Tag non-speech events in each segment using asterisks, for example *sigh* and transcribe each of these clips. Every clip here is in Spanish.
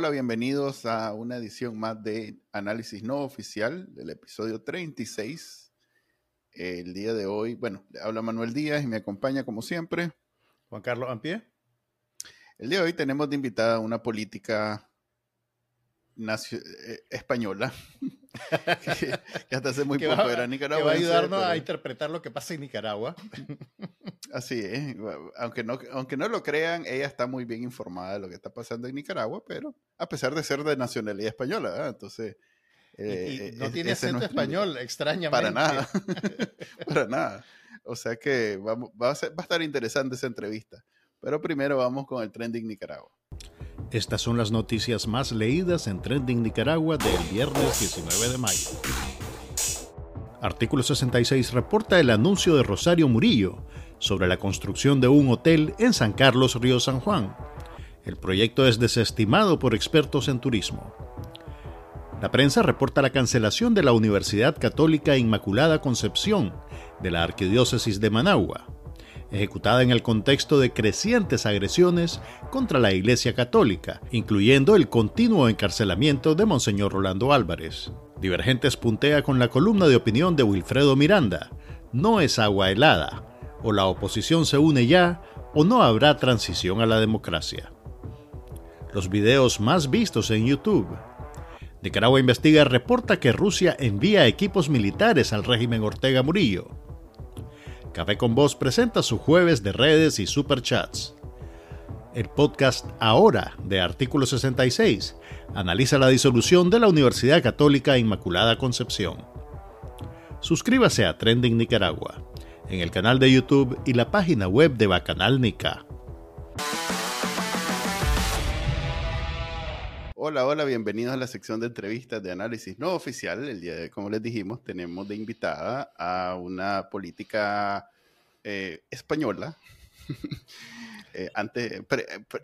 Hola, bienvenidos a una edición más de Análisis No Oficial del episodio 36. El día de hoy, bueno, habla Manuel Díaz y me acompaña como siempre. Juan Carlos Ampie. El día de hoy tenemos de invitada una política eh, española *laughs* *laughs* que, hasta hace muy poco era Nicaragua. Que va a ayudarnos a interpretar lo que pasa en Nicaragua. Así es, aunque no, aunque no lo crean, ella está muy bien informada de lo que está pasando en Nicaragua, pero a pesar de ser de nacionalidad española, entonces... Eh, no tiene acento español, extrañamente. Para nada, *laughs* *laughs* para nada. O sea que va, a va a estar interesante esa entrevista. Pero primero vamos con el trending Nicaragua. Estas son las noticias más leídas en Trending Nicaragua del viernes 19 de mayo. Artículo 66 reporta el anuncio de Rosario Murillo sobre la construcción de un hotel en San Carlos, Río San Juan. El proyecto es desestimado por expertos en turismo. La prensa reporta la cancelación de la Universidad Católica Inmaculada Concepción de la Arquidiócesis de Managua ejecutada en el contexto de crecientes agresiones contra la Iglesia Católica, incluyendo el continuo encarcelamiento de Monseñor Rolando Álvarez. Divergentes puntea con la columna de opinión de Wilfredo Miranda, no es agua helada, o la oposición se une ya, o no habrá transición a la democracia. Los videos más vistos en YouTube. Nicaragua Investiga reporta que Rusia envía equipos militares al régimen Ortega Murillo Café con Voz presenta su jueves de redes y superchats. El podcast Ahora de Artículo 66 analiza la disolución de la Universidad Católica Inmaculada Concepción. Suscríbase a Trending Nicaragua en el canal de YouTube y la página web de Bacanal Nica. Hola, hola, bienvenidos a la sección de entrevistas de análisis no oficial. El día de como les dijimos, tenemos de invitada a una política eh, española, *laughs* eh, antes,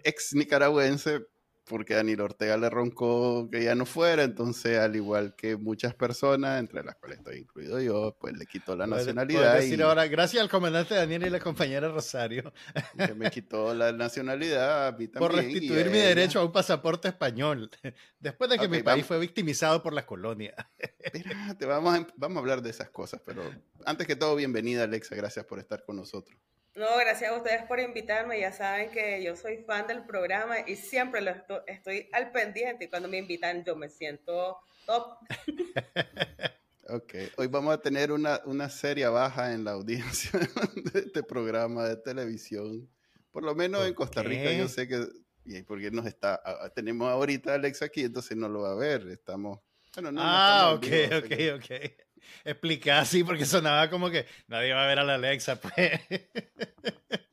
ex nicaragüense, porque Daniel Ortega le roncó que ya no fuera, entonces al igual que muchas personas, entre las cuales estoy incluido yo, pues le quitó la nacionalidad. decir ahora, gracias al comandante Daniel y la compañera Rosario. *laughs* Que me quitó la nacionalidad a mí también. Por restituir mi derecho a un pasaporte español, *laughs* después de que mi país fue victimizado por la colonia. *laughs* Espérate, vamos a, vamos a hablar de esas cosas, pero antes que todo, bienvenida Alexa, gracias por estar con nosotros. No, gracias a ustedes por invitarme. Ya saben que yo soy fan del programa y siempre lo estoy, al pendiente. Y cuando me invitan, yo me siento top. *laughs* Ok, hoy vamos a tener una, una serie baja en la audiencia *laughs* de este programa de televisión. Por lo menos en Costa Rica, yo sé que. Y porque nos está. Tenemos ahorita a Alex aquí, entonces no lo va a ver. Estamos. Bueno, no, ah, ok, ok, ok explicar así porque sonaba como que nadie va a ver a la Alexa, *laughs* pues.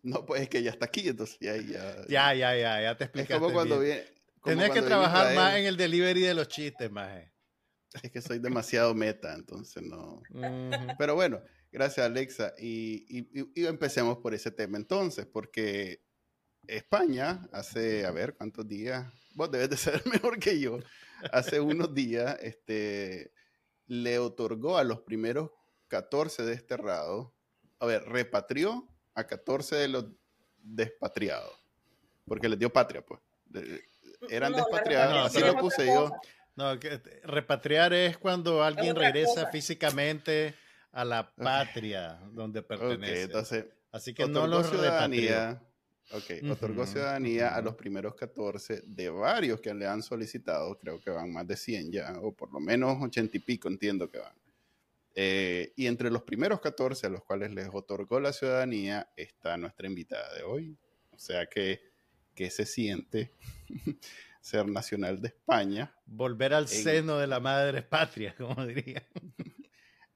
No, pues es que ya está aquí, entonces ya, ya. Ya, ya, ya, ya te explicaste. Es como cuando viene. Tenés que trabajar más en el delivery de los chistes, más. Es que soy demasiado meta, entonces no. Pero bueno, gracias Alexa. Y, y, empecemos por ese tema entonces, porque España hace, a ver, ¿cuántos días? Vos debes de ser *laughs* mejor que yo. Hace unos días, este, le otorgó a los primeros 14 desterrados, a ver, repatrió a 14 de los despatriados, porque les dio patria, pues. Eran despatriados, así lo puse yo. No, que repatriar es cuando alguien regresa físicamente a la patria donde pertenece. entonces, así que no los repatrió. Ok, otorgó ciudadanía a los primeros 14 de varios que le han solicitado, creo que van más de 100 ya, o por lo menos 80 y pico entiendo que van. Eh, y entre los primeros 14 a los cuales les otorgó la ciudadanía está nuestra invitada de hoy. O sea que, que se siente *laughs* ser nacional de España. Volver al seno de la madre patria, *laughs* como diría.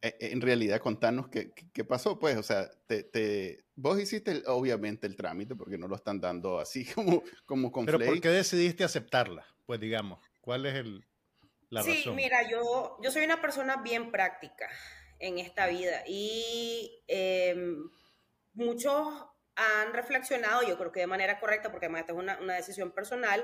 Eh, en realidad, contanos qué, qué, pasó, pues, o sea, te, vos hiciste obviamente el trámite porque no lo están dando así *laughs* como, como con Pero ¿por qué decidiste aceptarla? Pues digamos, ¿cuál es el, la razón? Sí, mira, yo, yo soy una persona bien práctica en esta vida y em, muchos han reflexionado, yo creo que de manera correcta, porque además es una, una decisión personal,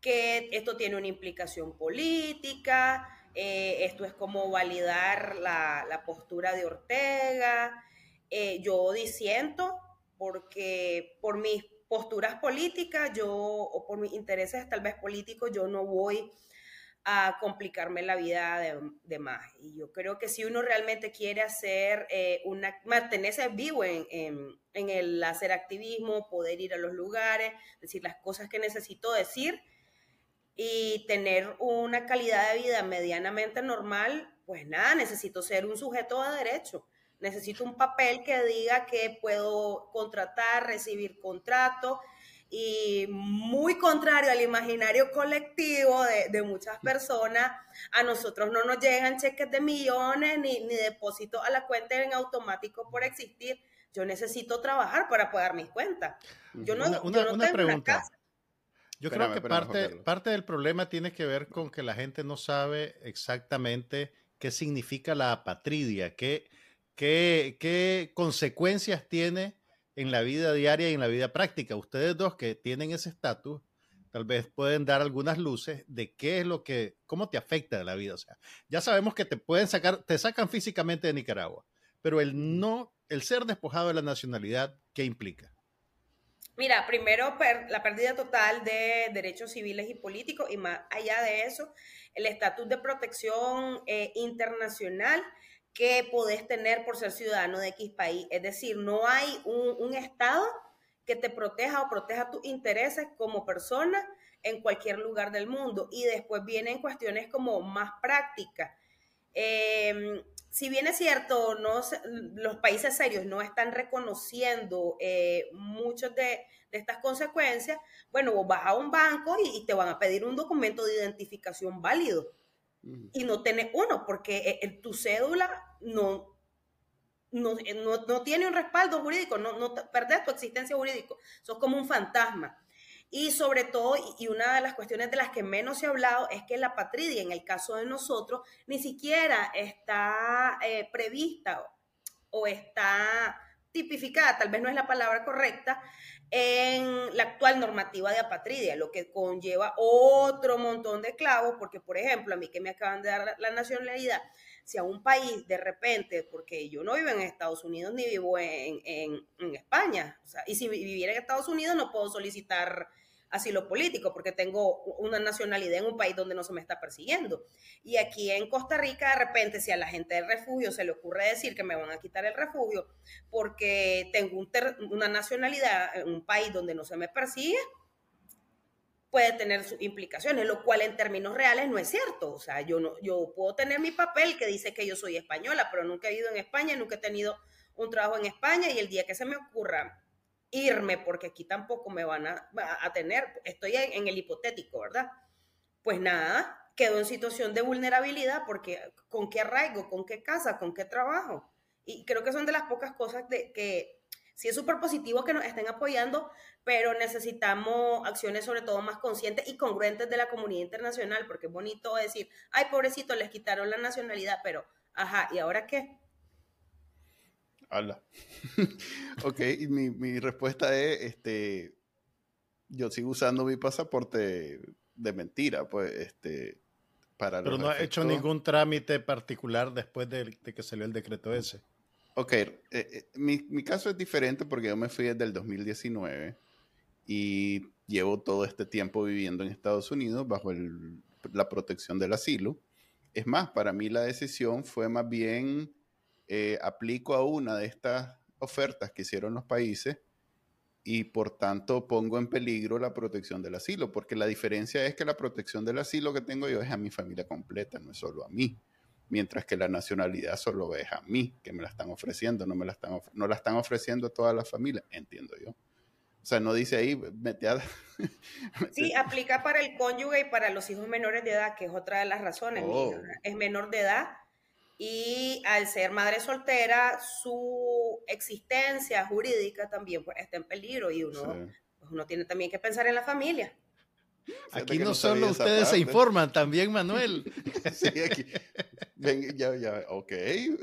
que esto tiene una implicación política, eh, esto es como validar la, postura de Ortega. Eh, yo disiento porque por mis posturas políticas, yo, o por mis intereses tal vez políticos, yo no voy a complicarme la vida de, más. Y yo creo que si uno realmente quiere hacer eh, una, mantenerse vivo en, en, el hacer activismo, poder ir a los lugares, decir las cosas que necesito decir y tener una calidad de vida medianamente normal, pues nada, necesito ser un sujeto de derecho. Necesito un papel que diga que puedo contratar, recibir contrato, y muy contrario al imaginario colectivo de, muchas personas, a nosotros no nos llegan cheques de millones ni, ni depósitos a la cuenta en automático por existir. Yo necesito trabajar para pagar mis cuentas. Yo no, una, pregunta. Yo creo que parte, parte del problema tiene que ver con que la gente no sabe exactamente qué significa la apatridia, qué, qué, qué consecuencias tiene en la vida diaria y en la vida práctica. Ustedes dos que tienen ese estatus, tal vez pueden dar algunas luces de qué es lo que, cómo te afecta de la vida. O sea, ya sabemos que te pueden sacar, te sacan físicamente de Nicaragua, pero el no, el ser despojado de la nacionalidad, ¿qué implica? Mira, primero la pérdida total de derechos civiles y políticos y más allá de eso, el estatus de protección eh, internacional que podés tener por ser ciudadano de X país. Es decir, no hay un, Estado que te proteja o proteja tus intereses como persona en cualquier lugar del mundo. Y después vienen cuestiones como más prácticas. Em, si bien es cierto, no, los países serios no están reconociendo eh, muchas de, estas consecuencias, bueno, vos vas a un banco y te van a pedir un documento de identificación válido. Y no tenés uno, porque e, tu cédula no, no, eh, no, no, tiene un respaldo jurídico, no, no perdés tu existencia jurídica, sos como un fantasma. Y sobre todo, y una de las cuestiones de las que menos se ha hablado es que la patridia, en el caso de nosotros, ni siquiera está eh, prevista o está tipificada, tal vez no es la palabra correcta, en la actual normativa de apatridia, lo que conlleva otro montón de clavos, porque por ejemplo, a mí que me acaban de dar la nacionalidad, si a un país de repente, porque yo no vivo en Estados Unidos ni vivo en, en, España, y si viviera en Estados Unidos no puedo solicitar asilo político, porque tengo una nacionalidad en un país donde no se me está persiguiendo. Y aquí en Costa Rica, de repente, si a la gente del refugio se le ocurre decir que me van a quitar el refugio porque tengo una nacionalidad en un país donde no se me persigue, puede tener sus implicaciones, lo cual en términos reales no es cierto. O sea, yo, no, yo puedo tener mi papel que dice que yo soy española, pero nunca he ido en España, nunca he tenido un trabajo en España y el día que se me ocurra irme, porque aquí tampoco me van a, a tener, estoy en, el hipotético, ¿verdad? Pues nada, quedo en situación de vulnerabilidad porque con qué arraigo, con qué casa, con qué trabajo. Y creo que son de las pocas cosas de que sí es súper positivo que nos estén apoyando, pero necesitamos acciones sobre todo más conscientes y congruentes de la comunidad internacional, porque es bonito decir, ay, pobrecito, les quitaron la nacionalidad, pero, ajá, ¿y ahora qué? Habla. *laughs* ok, y mi, mi, respuesta es, este, yo sigo usando mi pasaporte de mentira, pues, este, para Pero no ha hecho ningún trámite particular después de, que salió el decreto ese. Ok, eh, eh, mi, mi, caso es diferente porque yo me fui desde el 2019 y llevo todo este tiempo viviendo en Estados Unidos bajo el, la protección del asilo. Es más, para mí la decisión fue más bien eh, aplico a una de estas ofertas que hicieron los países y por tanto pongo en peligro la protección del asilo, porque la diferencia es que la protección del asilo que tengo yo es a mi familia completa, no es solo a mí, mientras que la nacionalidad solo es a mí que me la están ofreciendo, no me la están, no la están ofreciendo a toda la familia, entiendo yo. O sea, no dice ahí, mete *laughs* Sí, aplica para el cónyuge y para los hijos menores de edad, que es otra de las razones. Oh. Es menor de edad y al ser madre soltera, su existencia jurídica también pues, está en peligro y uno, pues, uno tiene también que pensar en la familia. Aquí no, solo ustedes se informan, también Manuel. *laughs* sí, aquí. Ven, ya, ya, ok.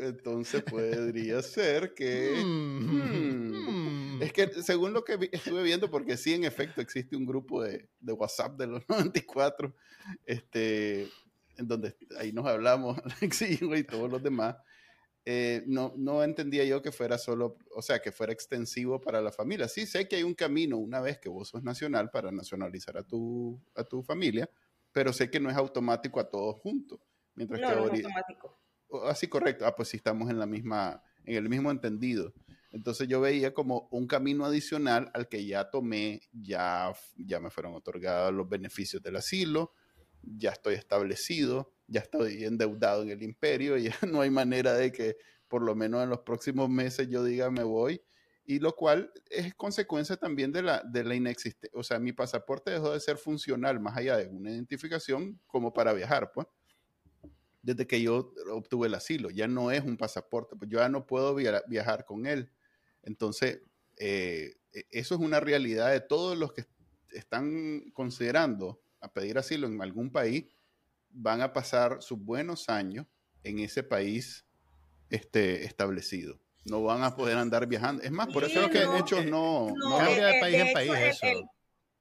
Entonces podría ser que. Hmm. Es que según lo que estuve viendo, porque sí, en efecto, existe un grupo de, de WhatsApp de los *laughs* 94, este, en donde ahí nos hablamos, *laughs* Alex y todos los demás, eh, no, no entendía yo que fuera solo, o sea, que fuera extensivo para la familia. Sí sé que hay un camino una vez que vos sos nacional para nacionalizar a tu, a tu familia, pero sé que no es automático a todos juntos. Mientras no, no es automático. Así correcto. Ah, pues sí estamos en la misma, en el mismo entendido. Entonces yo veía como un camino adicional al que ya tomé, ya, ya me fueron otorgados los beneficios del asilo, ya estoy establecido, ya estoy endeudado en el imperio, *laughs* ya no hay manera de que por lo menos en los próximos meses yo diga me voy, y lo cual es consecuencia también de la, de la inexistencia, o sea, mi pasaporte dejó de ser funcional más allá de una identificación como para viajar, pues, desde que yo obtuve el asilo, ya no es un pasaporte, pues yo ya no puedo viajar con él. Entonces, eh, e, eso es una realidad de todos los que están considerando a pedir asilo en algún país, van a pasar sus buenos años en ese país este, establecido. No van a poder andar viajando. Es más, por eso es que en hechos no, no, cambia de país en país eso.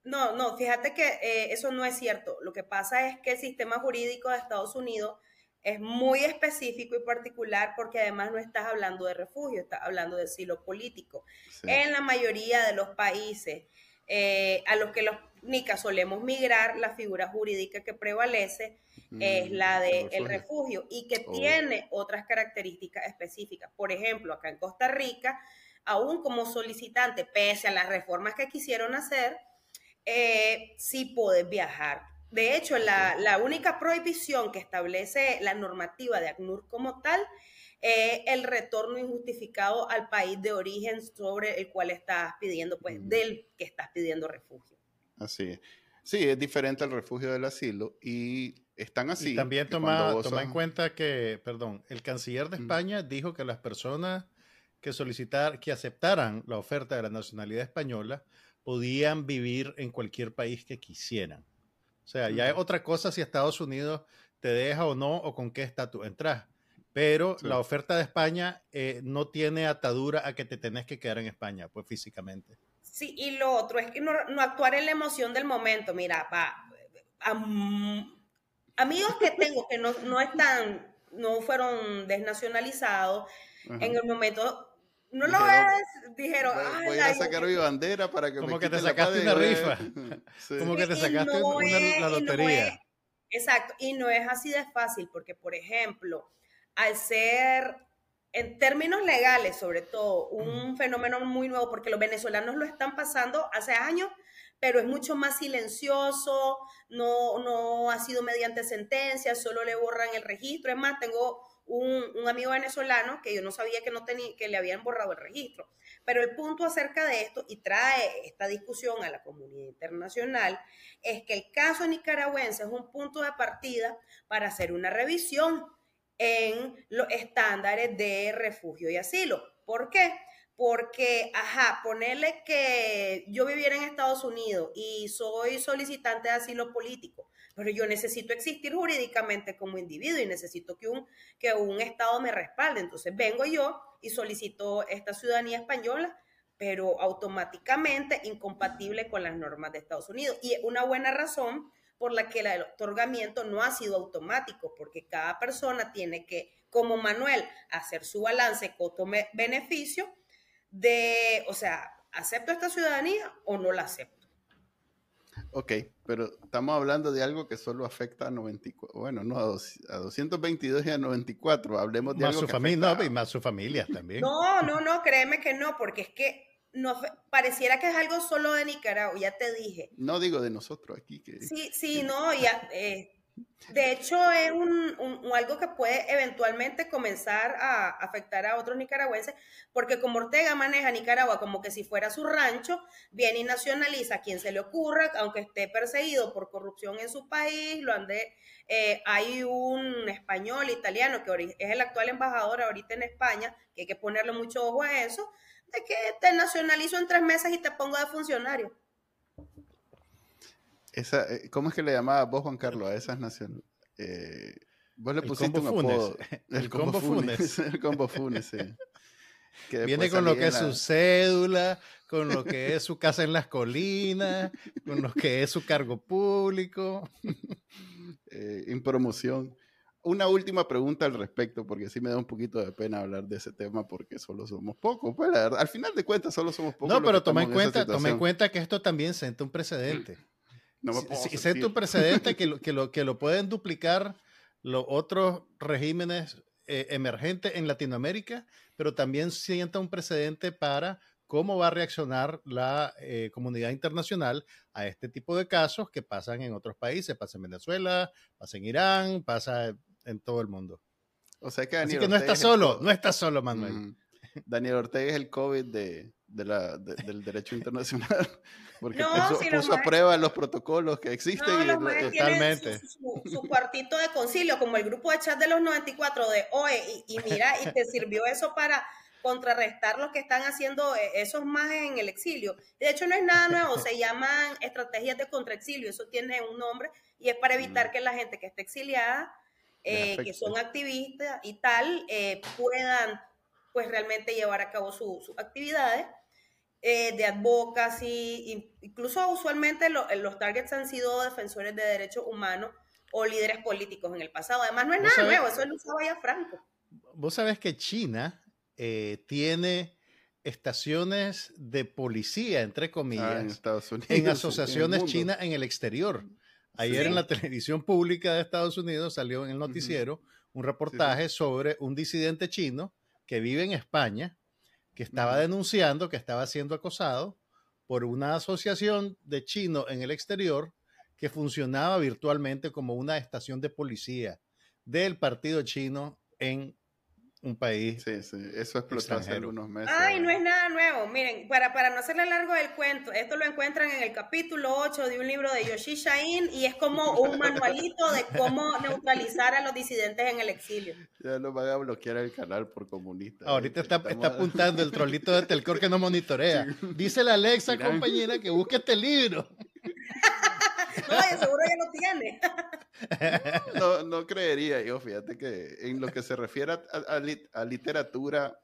no, no, fíjate que eh, eso no es cierto. Lo que pasa es que el sistema jurídico de Estados Unidos es muy específico y particular porque además no estás hablando de refugio, estás hablando de asilo político. En la mayoría de los países eh, a los que los nicas solemos migrar, la figura jurídica que prevalece es mm, la del el refugio y que oh. tiene otras características específicas. Por ejemplo, acá en Costa Rica, aún como solicitante, pese a las reformas que quisieron hacer, eh, sí puedes viajar. De hecho, la, la, única prohibición que establece la normativa de ACNUR como tal es el retorno injustificado al país de origen sobre el cual estás pidiendo, pues, del que estás pidiendo refugio. Así es. Sí, es diferente al refugio del asilo y están así. Y también toma, toma en cuenta que, perdón, el canciller de España dijo que las personas que solicitar, que aceptaran la oferta de la nacionalidad española podían vivir en cualquier país que quisieran. O sea, ya es otra cosa si Estados Unidos te deja o no o con qué estatus entras. Pero la oferta de España eh, no tiene atadura a que te tenés que quedar en España, pues físicamente. Sí, y lo otro es que no, actuar en la emoción del momento. Mira, pa, amigos que tengo que no, no están, no fueron desnacionalizados, en el momento no lo ves, dijeron. Voy, a sacar mi bandera para que Como que te sacaste una rifa. *laughs* Como que te sacaste una, la lotería. exacto, y no es así de fácil, porque, por ejemplo, al ser, en términos legales sobre todo, un fenómeno muy nuevo, porque los venezolanos lo están pasando hace años, pero es mucho más silencioso, no, no ha sido mediante sentencia, solo le borran el registro. Es más, tengo un, amigo venezolano que yo no sabía que, no tenía, que le habían borrado el registro. Pero el punto acerca de esto, y trae esta discusión a la comunidad internacional, es que el caso nicaragüense es un punto de partida para hacer una revisión en los estándares de refugio y asilo. ¿Por qué? Porque, ajá, ponerle que yo viviera en Estados Unidos y soy solicitante de asilo político, pero yo necesito existir jurídicamente como individuo y necesito que un, que un Estado me respalde. Entonces vengo yo y solicito esta ciudadanía española, pero automáticamente incompatible con las normas de Estados Unidos. Y una buena razón por la que el otorgamiento no ha sido automático, porque cada persona tiene que, como Manuel, hacer su balance costo-beneficio de, o sea, ¿acepto esta ciudadanía o no la acepto? Ok, pero estamos hablando de algo que solo afecta a 94, bueno, no, a, 222 y a 94, hablemos de más algo su familia, y más su familia también. No, no, no, créeme que no, porque es que no pareciera que es algo solo de Nicaragua, ya te dije. No digo de nosotros aquí. Que, sí, sí, no, ya, eh, de hecho es un, algo que puede eventualmente comenzar a afectar a otros nicaragüenses, porque como Ortega maneja Nicaragua como que si fuera su rancho, viene y nacionaliza a quien se le ocurra, aunque esté perseguido por corrupción en su país, lo ande, eh, hay un español, italiano, que es el actual embajador ahorita en España, que hay que ponerle mucho ojo a eso, de que te nacionalizo en tres meses y te pongo de funcionario. Esa, eh, ¿Cómo es que le llamaba vos, Juan Carlos, a esas naciones? Eh, vos le pusiste un apodo. *laughs* El, combo Funes. *laughs* el combo Funes, sí. Viene con lo que es su cédula, con lo que es su casa en las colinas, con lo que es su cargo público. *laughs* Eh, en promoción. Una última pregunta al respecto, porque sí me da un poquito de pena hablar de ese tema, porque solo somos pocos. Pues al final de cuentas, solo somos pocos. No, pero toma en, cuenta, toma en cuenta que esto también siente un precedente. *clears throat* No me siente un precedente que lo, que, lo, que lo pueden duplicar los otros regímenes eh, emergentes en Latinoamérica, pero también sienta un precedente para cómo va a reaccionar la eh, comunidad internacional a este tipo de casos que pasan en otros países, pasa en Venezuela, pasa en Irán, pasa en todo el mundo. O sea que Así que no está solo, no está solo, Manuel. Daniel Ortega es el COVID de, del derecho internacional, *laughs* porque puso, a prueba los protocolos que existen. totalmente. Su, cuartito de concilio, como el grupo de chat de los 94 de OE, y, y mira, y te sirvió eso para contrarrestar lo que están haciendo eh, esos más en el exilio. De hecho, no es nada nuevo, se *laughs* llaman estrategias de contraexilio, eso tiene un nombre y es para evitar mm. que la gente que esté exiliada, eh, que son activistas y tal, eh, puedan pues realmente llevar a cabo sus actividades de advocacy, incluso usualmente los targets han sido defensores de derechos humanos o líderes políticos en el pasado. Además, no es nada nuevo, eso lo usaba ya Franco. Vos sabés que China eh, tiene estaciones de policía, entre ah, comillas, en, *laughs* asociaciones chinas en el exterior. Ayer en la televisión pública de Estados Unidos salió en el noticiero un reportaje sobre un disidente chino que vive en España, que estaba denunciando que estaba siendo acosado por una asociación de chinos en el exterior que funcionaba virtualmente como una estación de policía del partido chino en un país. Sí, sí, eso explotó hace algunos meses. Ay, no es nada nuevo. Miren, para, para no hacerle largo el cuento, esto lo encuentran en el capítulo 8 de un libro de Yoshi Shain y es como un *laughs* manualito de cómo neutralizar a los disidentes en el exilio. Ya nos van a bloquear el canal por comunista. Ahorita está, está, apuntando el trolito de Telcor que no *laughs* monitorea. Dice la Alexa, compañera, que busque este libro. *laughs* no, seguro ya lo tiene. *laughs* no, no creería yo, fíjate que en lo que se refiere a, literatura,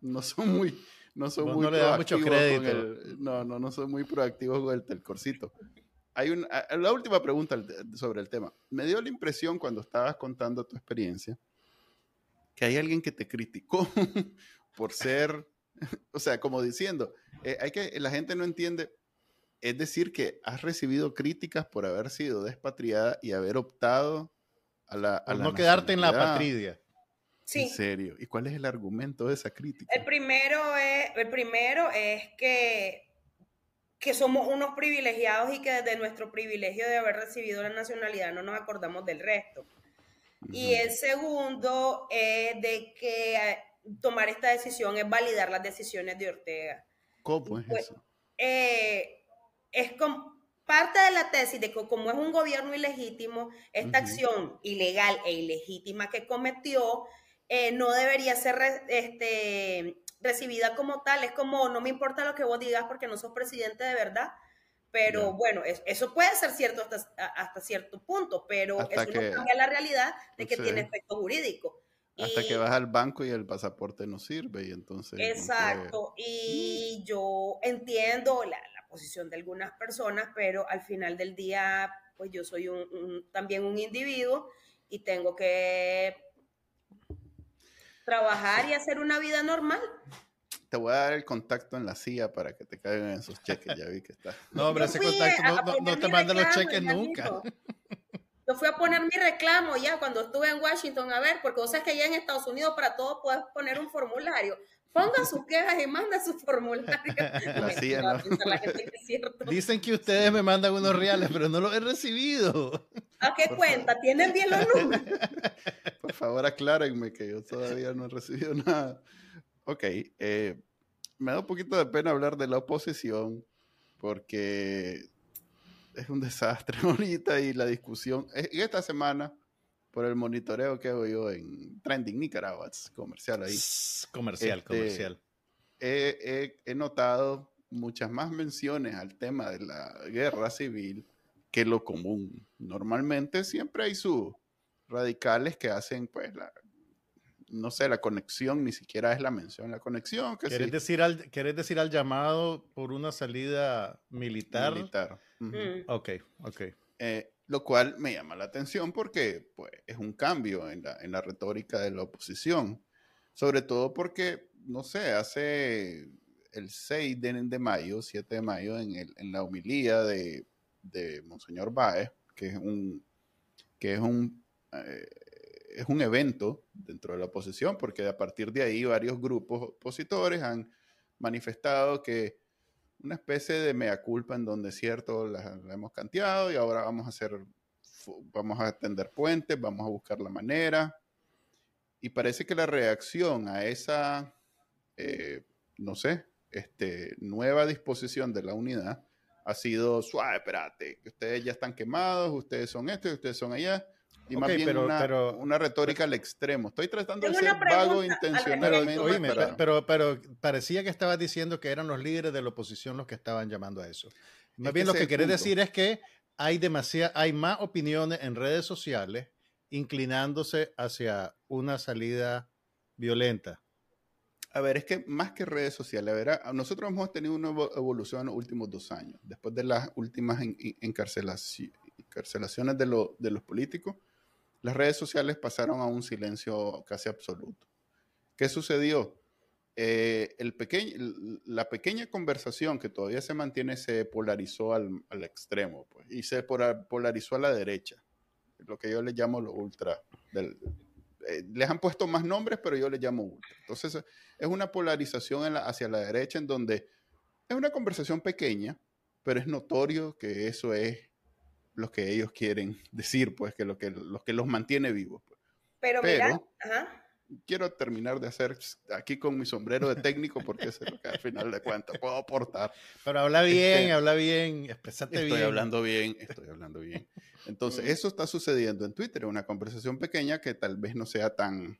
no son muy, no son muy no mucho crédito. no, no, no son muy proactivos con el telcorcito. Hay un, la última pregunta sobre el tema. Me dio la impresión cuando estabas contando tu experiencia que hay alguien que te criticó *laughs* por ser, *laughs* o sea, como diciendo, eh, hay que, la gente no entiende, es decir, que has recibido críticas por haber sido despatriada y haber optado a la. no quedarte en la patria. Sí. En serio. ¿Y cuál es el argumento de esa crítica? El primero es, el primero es que, que somos unos privilegiados y que desde nuestro privilegio de haber recibido la nacionalidad no nos acordamos del resto. Y el segundo es de que eh, tomar esta decisión es validar las decisiones de Ortega. ¿Cómo es pues, eso? Eh, es como parte de la tesis de que como es un gobierno ilegítimo, esta acción ilegal e ilegítima que cometió eh, no debería ser este, recibida como tal. Es como, no me importa lo que vos digas porque no sos presidente de verdad. Pero bueno, eso puede ser cierto hasta, hasta cierto punto, pero eso no cambia la realidad de que tiene efecto jurídico. Hasta que vas al banco y el pasaporte no sirve y entonces... Exacto, y yo entiendo la, posición de algunas personas, pero al final del día, pues yo soy un, también un individuo y tengo que trabajar y hacer una vida normal. Te voy a dar el contacto en la CIA para que te caigan esos cheques, ya vi que está. *laughs* No, hombre, ese contacto no, te mandan los cheques nunca. *laughs* Yo fui a poner mi reclamo ya cuando estuve en Washington, a ver, porque vos sabes que ya en Estados Unidos para todo puedes poner un formulario. Ponga sus quejas y manda su formulario. *laughs* Dicen que ustedes me mandan unos reales, pero no los he recibido. ¿A qué cuenta? ¿Tienen bien los números? Por favor, aclárenme que yo todavía no he recibido nada. Ok, eh, me da un poquito de pena hablar de la oposición porque es un desastre *laughs* ahorita y la discusión. En esta semana por el monitoreo que hago yo en Trending Nicaragua, comercial ahí. Comercial, este, comercial. He, notado muchas más menciones al tema de la guerra civil que lo común. Normalmente siempre hay sus radicales que hacen, pues, la, no sé, la conexión, ni siquiera es la mención, la conexión. Que ¿Quieres, decir al, ¿Quieres decir al llamado por una salida militar? Militar. Ok, ok. Eh, Lo cual me llama la atención porque pues, es un cambio en la, en la retórica de la oposición. Sobre todo porque, no sé, hace el 6 de, mayo, 7 de mayo, en, el, en la homilía de, de Monseñor Baez, que es un, que es un, eh, es un evento dentro de la oposición, porque a partir de ahí varios grupos opositores han manifestado que una especie de mea culpa en donde cierto la, hemos canteado y ahora vamos a hacer, vamos a tender puentes, vamos a buscar la manera. Y parece que la reacción a esa, eh, no sé, este, nueva disposición de la unidad ha sido suave, espérate, ustedes ya están quemados, ustedes son esto ustedes son allá. Y más bien una, una, retórica al extremo. Estoy tratando de ser vago intencionalmente. Pero, pero, parecía que estabas diciendo que eran los líderes de la oposición los que estaban llamando a eso. Más bien lo que querés decir es que hay, demasiada, hay más opiniones en redes sociales inclinándose hacia una salida violenta. A ver, es que más que redes sociales, a ver, nosotros hemos tenido una evolución en los últimos dos años, después de las últimas encarcelaciones de, de los políticos, las redes sociales pasaron a un silencio casi absoluto. ¿Qué sucedió? Eh, la pequeña conversación que todavía se mantiene se polarizó al, extremo pues, y se polarizó a la derecha, lo que yo le llamo lo ultra del, eh, les han puesto más nombres, pero yo les llamo ultra. Entonces, es una polarización hacia la derecha en donde es una conversación pequeña, pero es notorio que eso es lo que ellos quieren *laughs* decir, pues, que lo que, lo que los mantiene vivos. Pues. Pero, mira, quiero terminar de hacer aquí con mi sombrero de técnico porque es lo que al final de cuentas puedo aportar. Pero habla bien, este, habla bien, expresate bien. Estoy hablando bien, estoy hablando bien. Entonces, eso está sucediendo en Twitter, una conversación pequeña que tal vez no sea tan,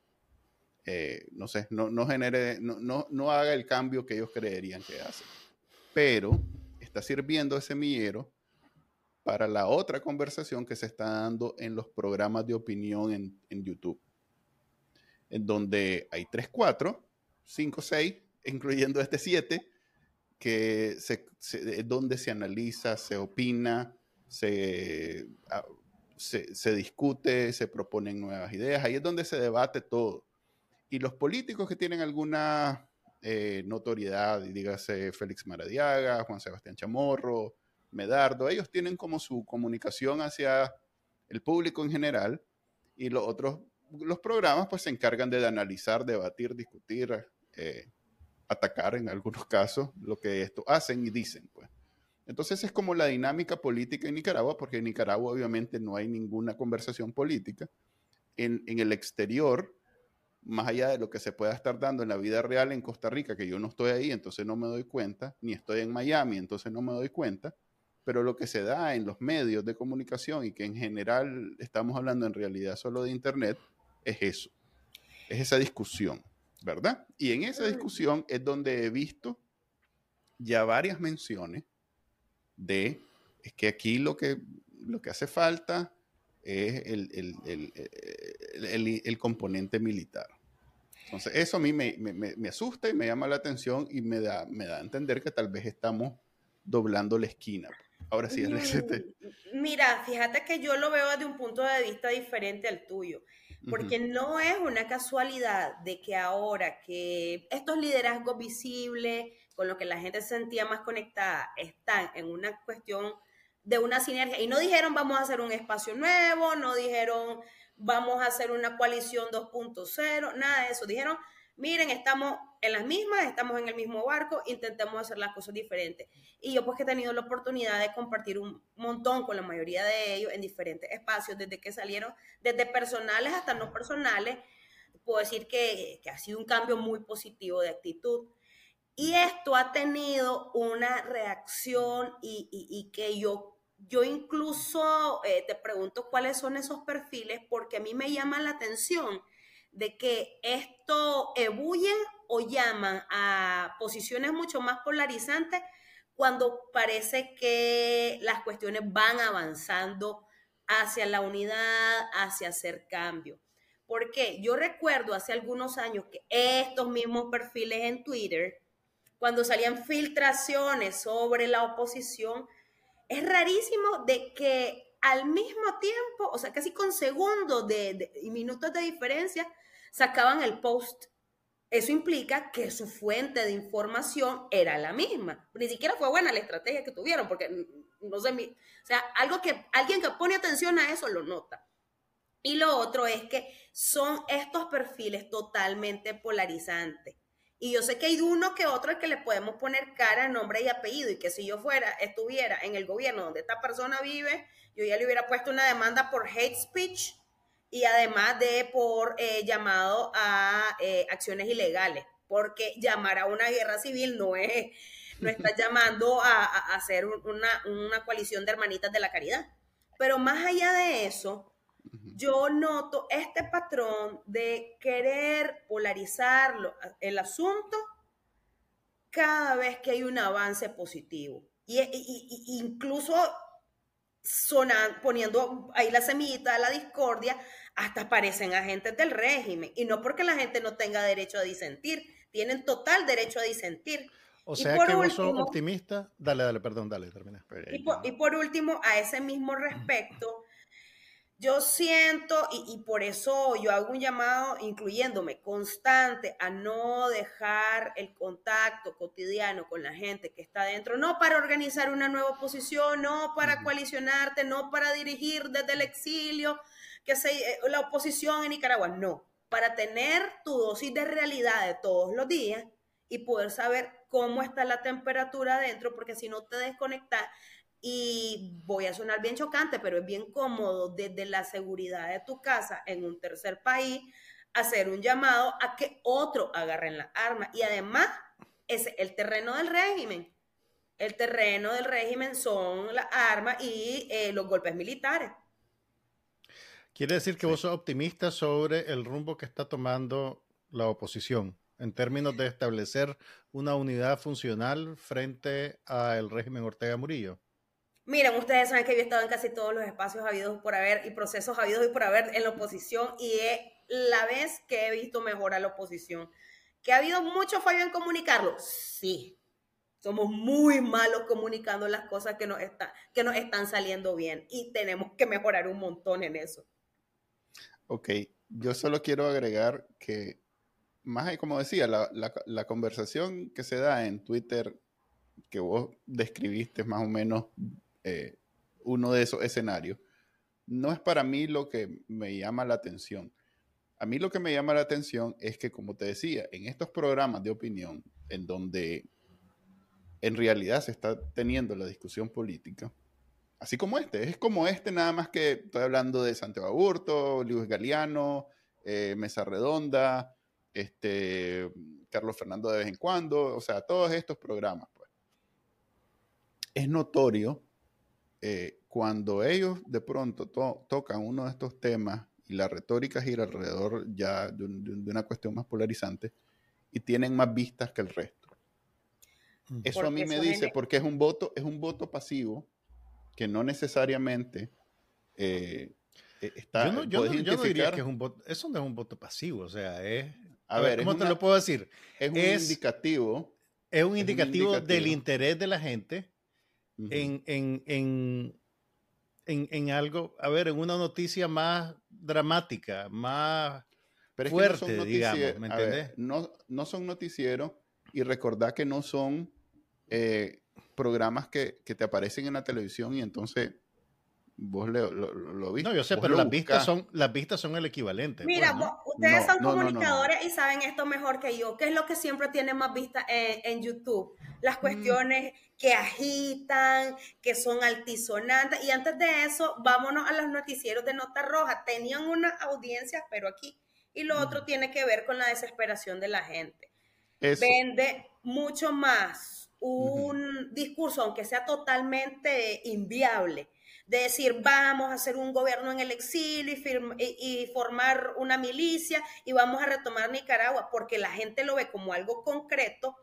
eh, no sé, no, no genere, no, no, no, haga el cambio que ellos creerían que hace. Pero está sirviendo ese semillero para la otra conversación que se está dando en los programas de opinión en, en YouTube, en donde hay 3, 4, 5, 6, incluyendo este 7, que se, donde se analiza, se opina, Ah, se, se, discute, se proponen nuevas ideas, ahí es donde se debate todo. Y los políticos que tienen alguna eh, notoriedad, y dígase Félix Maradiaga, Juan Sebastián Chamorro, Medardo, ellos tienen como su comunicación hacia el público en general y los otros, los programas pues se encargan de analizar, debatir, discutir, eh, atacar en algunos casos lo que esto hacen y dicen pues. Entonces es como la dinámica política en Nicaragua, porque en Nicaragua obviamente no hay ninguna conversación política. En, el exterior, más allá de lo que se pueda estar dando en la vida real en Costa Rica, que yo no estoy ahí, entonces no me doy cuenta, ni estoy en Miami, entonces no me doy cuenta, pero lo que se da en los medios de comunicación y que en general estamos hablando en realidad solo de Internet, es eso, es esa discusión, ¿verdad? Y en esa discusión es donde he visto ya varias menciones de, es que aquí lo que, lo que hace falta es el, el, el, componente militar. Entonces, eso a mí me, me, me, asusta y me llama la atención y me da, me da a entender que tal vez estamos doblando la esquina. Ahora sí, mm, Mira, fíjate que yo lo veo desde un punto de vista diferente al tuyo, porque no es una casualidad de que ahora que estos liderazgos visibles, con lo que la gente se sentía más conectada, están en una cuestión de una sinergia. Y no dijeron vamos a hacer un espacio nuevo, no dijeron vamos a hacer una coalición 2.0, nada de eso. Dijeron, miren, estamos en las mismas, estamos en el mismo barco, intentemos hacer las cosas diferentes. Y yo pues he tenido la oportunidad de compartir un montón con la mayoría de ellos en diferentes espacios, desde que salieron, desde personales hasta no personales, puedo decir que, que ha sido un cambio muy positivo de actitud. Y esto ha tenido una reacción y, que yo, yo incluso eh, te pregunto cuáles son esos perfiles porque a mí me llama la atención de que esto ebulle o llaman a posiciones mucho más polarizantes cuando parece que las cuestiones van avanzando hacia la unidad, hacia hacer cambio. Porque yo recuerdo hace algunos años que estos mismos perfiles en Twitter cuando salían filtraciones sobre la oposición, es rarísimo de que al mismo tiempo, o sea, casi con segundos de, y minutos de diferencia, sacaban el post. Eso implica que su fuente de información era la misma. Ni siquiera fue buena la estrategia que tuvieron, porque no sé, o sea, algo que alguien que pone atención a eso lo nota. Y lo otro es que son estos perfiles totalmente polarizantes. Y yo sé que hay uno que otro que le podemos poner cara, nombre y apellido, y que si yo fuera, estuviera en el gobierno donde esta persona vive, yo ya le hubiera puesto una demanda por hate speech y además de por eh, llamado a eh, acciones ilegales, porque llamar a una guerra civil no es, no *laughs* está llamando a, hacer una, una coalición de hermanitas de la caridad. Pero más allá de eso, yo noto este patrón de querer polarizar el asunto cada vez que hay un avance positivo. Y, incluso sonan, poniendo ahí la semillita de la discordia, hasta parecen agentes del régimen. Y no porque la gente no tenga derecho a disentir, tienen total derecho a disentir. O sea que vos sos optimista. Dale, dale, perdón, dale, termina. y por último, a ese mismo respecto, yo siento, y, por eso yo hago un llamado, incluyéndome, constante, a no dejar el contacto cotidiano con la gente que está dentro, no para organizar una nueva oposición, no para coalicionarte, no para dirigir desde el exilio, que se, eh, la oposición en Nicaragua, no, para tener tu dosis de realidad de todos los días y poder saber cómo está la temperatura adentro, porque si no te desconectas, y voy a sonar bien chocante, pero es bien cómodo desde la seguridad de tu casa en un tercer país hacer un llamado a que otro agarren la arma. Y además, es el terreno del régimen. El terreno del régimen son las armas y eh, los golpes militares. Quiere decir que vos sos optimista sobre el rumbo que está tomando la oposición en términos de establecer una unidad funcional frente al régimen Ortega Murillo. Miren, ustedes saben que yo he estado en casi todos los espacios habidos por haber y procesos habidos y por haber en la oposición y es la vez que he visto mejor a la oposición. ¿Que ha habido mucho fallo en comunicarlo? Sí. Somos muy malos comunicando las cosas que nos, están saliendo bien y tenemos que mejorar un montón en eso. Ok, yo solo quiero agregar que, más como decía, la conversación que se da en Twitter que vos describiste más o menos eh, uno de esos escenarios, no es para mí lo que me llama la atención. A mí lo que me llama la atención es que, como te decía, en estos programas de opinión, en donde en realidad se está teniendo la discusión política, así como este, es como este, nada más que estoy hablando de Santiago Aburto, Luis Galeano, eh, Mesa Redonda, este, Carlos Fernando de vez en cuando, o sea, todos estos programas. Pues. Es notorio eh, cuando ellos de pronto tocan uno de estos temas y la retórica gira alrededor ya de, una cuestión más polarizante y tienen más vistas que el resto. Eso a mí me dice, porque es un voto, es un voto pasivo que no necesariamente eh, e, está. Yo no, yo, no, diría que es un voto, eso no es un voto pasivo, o sea, es. A, ver, ¿cómo te lo puedo decir? Es un indicativo. Es un indicativo del interés de la gente en, en, en, en, algo, a ver, en una noticia más dramática, más fuerte, no digamos, ¿me entendés? no, no son noticieros y recordad que no son eh, programas que, que, te aparecen en la televisión y entonces vos lo, lo, viste. No, yo sé, pero las vistas, son, las vistas son el equivalente. Mira, pues, ustedes son comunicadores y saben esto mejor que yo. ¿Qué es lo que siempre tiene más vistas en, en, YouTube? Las mm. cuestiones que agitan, que son altisonantes. Y antes de eso, vámonos a los noticieros de Nota Roja. Tenían una audiencia, pero aquí. Y lo otro tiene que ver con la desesperación de la gente. Vende mucho más un discurso, aunque sea totalmente inviable, de decir vamos a hacer un gobierno en el exilio y, formar una milicia y vamos a retomar Nicaragua, porque la gente lo ve como algo concreto,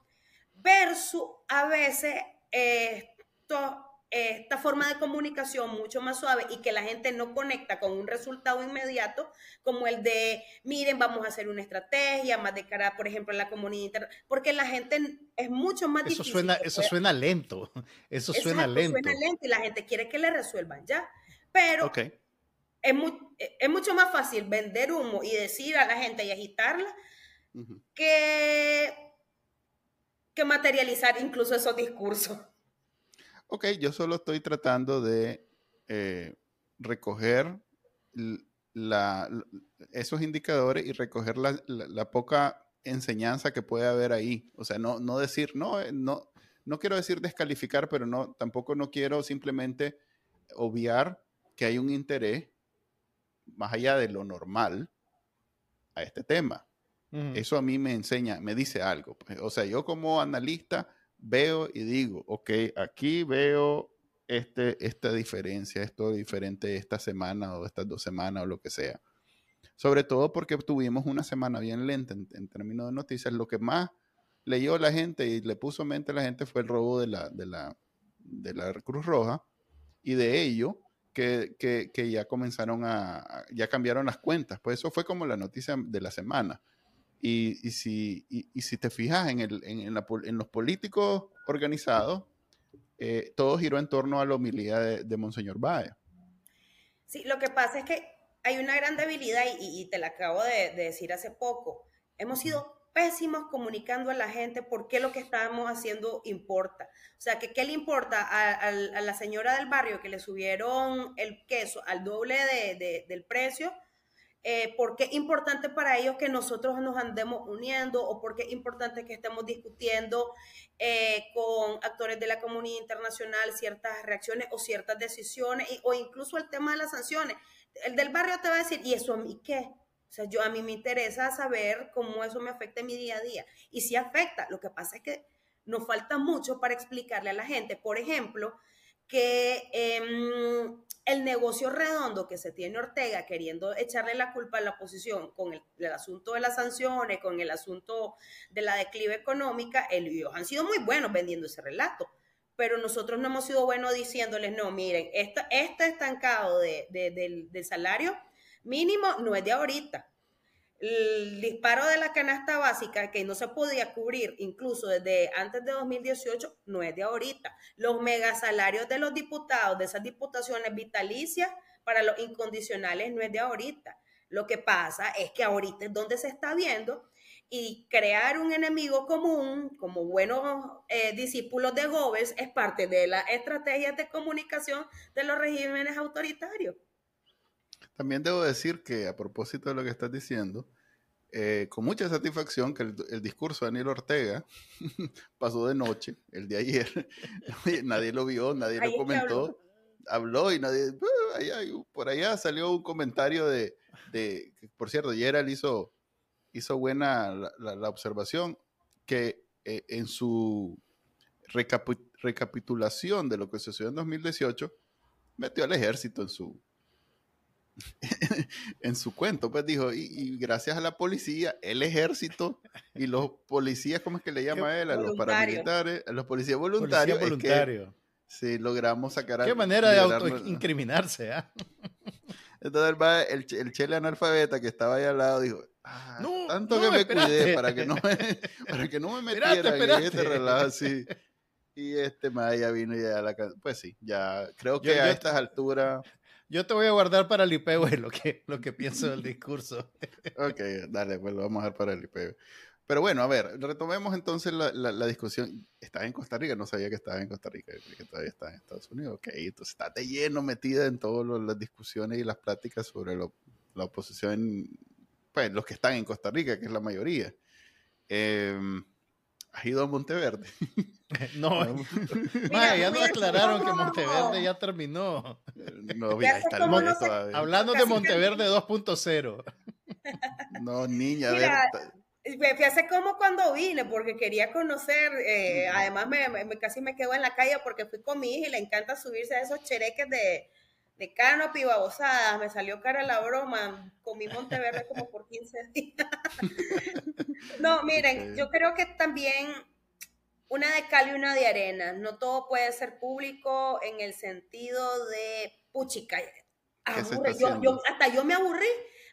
versus a veces esto, esta forma de comunicación mucho más suave y que la gente no conecta con un resultado inmediato, como el de, miren, vamos a hacer una estrategia más de cara, por ejemplo, en la comunidad, porque la gente es mucho más eso Suena, *laughs* eso suena lento, eso, suena lento. Suena lento y la gente quiere que le resuelvan ya. Pero es, es, mucho más fácil vender humo y decir a la gente y agitarla que, que materializar incluso esos discursos. Ok, yo solo estoy tratando de eh, recoger la, esos indicadores y recoger la, la, poca enseñanza que puede haber ahí. O sea, no, no decir, no, eh, no, no quiero decir descalificar, pero no, tampoco no quiero simplemente obviar que hay un interés más allá de lo normal a este tema. Eso a mí me enseña, me dice algo. Pues. O sea, yo como analista veo y digo, ok, aquí veo este, esta diferencia, esto diferente esta semana o estas dos semanas o lo que sea. Sobre todo porque tuvimos una semana bien lenta en, términos de noticias. Lo que más leyó la gente y le puso mente a la gente fue el robo de la, de la, de la Cruz Roja y de ello que, que, ya comenzaron a, ya cambiaron las cuentas. Pues eso fue como la noticia de la semana. Y, y si, y, si te fijas en, el, en, la, en los políticos organizados, eh, todo giró en torno a la homilía de, Monseñor Baez. Sí, lo que pasa es que hay una gran debilidad y, te la acabo de, decir hace poco. Hemos sido pésimos comunicando a la gente por qué lo que estamos haciendo importa. O sea, que qué le importa a, la señora del barrio que le subieron el queso al doble del precio eh, por qué es importante para ellos que nosotros nos andemos uniendo o por qué es importante que estemos discutiendo eh, con actores de la comunidad internacional ciertas reacciones o ciertas decisiones o incluso el tema de las sanciones. El del barrio te va a decir, ¿y eso a mí qué? O sea, yo a mí me interesa saber cómo eso me afecta en mi día a día. Y si afecta, lo que pasa es que nos falta mucho para explicarle a la gente. Por ejemplo, que em, el negocio redondo que se tiene Ortega queriendo echarle la culpa a la oposición con el, asunto de las sanciones, con el asunto de la declive económica, ellos han sido muy buenos vendiendo ese relato, pero nosotros no hemos sido buenos diciéndoles, no, miren, este, estancado del, del salario mínimo no es de ahorita, el disparo de la canasta básica que no se podía cubrir incluso desde antes de 2018 no es de ahorita. Los megasalarios de los diputados, de esas diputaciones vitalicias para los incondicionales no es de ahorita. Lo que pasa es que ahorita es donde se está viendo y crear un enemigo común como buenos eh, discípulos de Gómez es parte de la estrategia de comunicación de los regímenes autoritarios. También debo decir que a propósito de lo que estás diciendo, eh, con mucha satisfacción que el, discurso de Daniel Ortega *laughs* pasó de noche, el de ayer. *laughs* nadie lo vio, nadie lo comentó. Habló. y nadie... Uh, por allá salió un comentario de, de por cierto, Gerald hizo, hizo buena la, observación que eh, en su recapitulación de lo que sucedió en 2018, metió al ejército en su, *laughs* en su cuento, pues dijo, y, gracias a la policía, el ejército y los policías, ¿cómo es que le llama él? A los paramilitares, a los policías voluntarios. Policía sí, logramos sacar a... Qué manera de autoincriminarse, ¿ah? *laughs* Entonces el, el, chele analfabeta que estaba ahí al lado dijo, ah, tanto que me cuidé para que no me, *laughs* para que no me metiera en este relajo así. Y este Maya vino y ya la Pues sí, ya creo que a estas alturas yo te voy a guardar para el IP, güey, lo que, lo que pienso del *laughs* discurso. ok, dale, pues lo vamos a dejar para el IP. Pero bueno, a ver, retomemos entonces la, la, discusión. Estás en Costa Rica, no sabía que estabas en Costa Rica, que todavía estás en Estados Unidos. Ok, entonces estás lleno metida en todas las discusiones y las pláticas sobre la oposición, pues los que están en Costa Rica, que es la mayoría. Eh, ¿Has ido a Monteverde? *laughs* No, *laughs* ya nos aclararon que Monteverde ya terminó. No, ya está el todavía. Hablando de Monteverde 2.0. No, niña, Mira, Fíjate como cuando vine, porque quería conocer, eh, además me, casi me quedo en la calle porque fui con mi hija y le encanta subirse a esos chereques de, de canopy babosadas, me salió cara la broma, comí Monteverde como por 15 *laughs* días. no, miren, yo creo que también una de cal y una de arena, no todo puede ser público en el sentido de, puchica, aburre. Yo, hasta yo me aburrí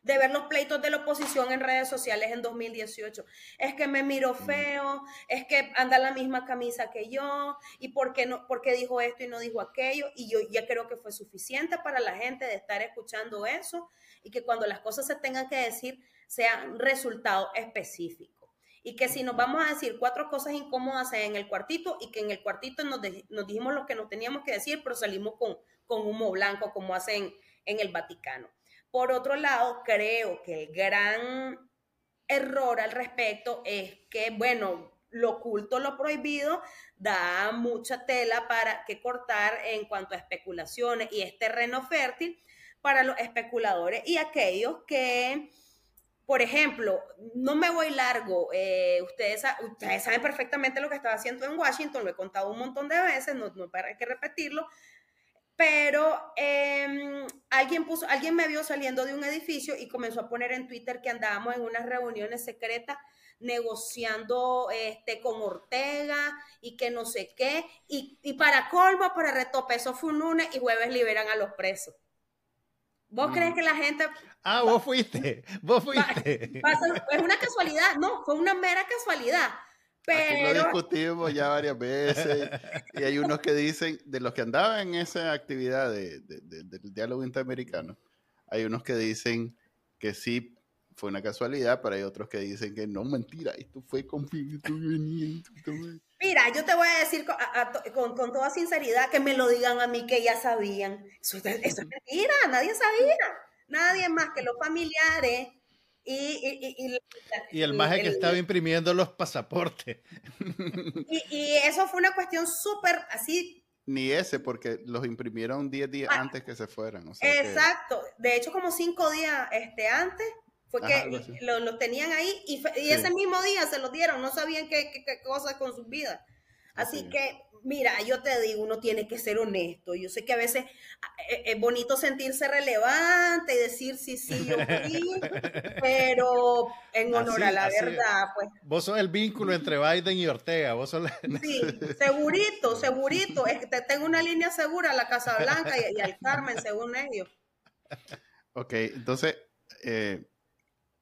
de ver los pleitos de la oposición en redes sociales en 2018. Es que me miro feo, es que anda la misma camisa que yo, y por qué, no, por qué dijo esto y no dijo aquello. Y yo ya creo que fue suficiente para la gente de estar escuchando eso y que cuando las cosas se tengan que decir sean resultado específico. Y que si nos vamos a decir cuatro cosas incómodas en el cuartito y que en el cuartito nos, nos dijimos lo que nos teníamos que decir, pero salimos con, con humo blanco como hacen en el Vaticano. Por otro lado, creo que el gran error al respecto es que, bueno, lo oculto, lo prohibido, da mucha tela para que cortar en cuanto a especulaciones y es terreno fértil para los especuladores y aquellos que, por ejemplo, no me voy largo, eh, ustedes, ustedes saben perfectamente lo que estaba haciendo en Washington, lo he contado un montón de veces, no, no para que repetirlo, pero em, alguien, puso, alguien me vio saliendo de un edificio y comenzó a poner en Twitter que andábamos en unas reuniones secretas negociando este, con Ortega y que no sé qué. Y, y para colmo, para retope, eso fue un lunes y jueves liberan a los presos. ¿Vos crees mm. que la gente... Ah, vos fuiste, vos fuiste. es una casualidad, no, fue una mera casualidad. Pero... lo discutimos ya varias veces y hay unos que dicen, de los que andaban en esa actividad de, del diálogo interamericano, hay unos que dicen que sí fue una casualidad, pero hay otros que dicen que no, mentira, esto fue con Mira, yo te voy a decir con, con, toda sinceridad que me lo digan a mí que ya sabían. Eso, eso es mentira, nadie sabía. Nadie más que los familiares y, y, el maje que estaba imprimiendo los pasaportes. *laughs* Y, eso fue una cuestión súper así. Ni ese, porque los imprimieron 10 días ah, antes que se fueran. exacto. De hecho, como 5 días este, antes fue que los lo tenían ahí y, ese mismo día se los dieron. No sabían qué, qué, cosas con sus vidas. Así que mira, yo te digo, uno tiene que ser honesto. Yo sé que a veces ah, eh, es bonito sentirse relevante y decir sí, sí, yo fui, *laughs* pero en honor a la verdad, pues. Vos sos el vínculo entre Biden y Ortega, vos sos *laughs* Sí, segurito, segurito. Es que te tengo una línea segura a la Casa Blanca y, al Carmen, según ellos. Ok, entonces, eh,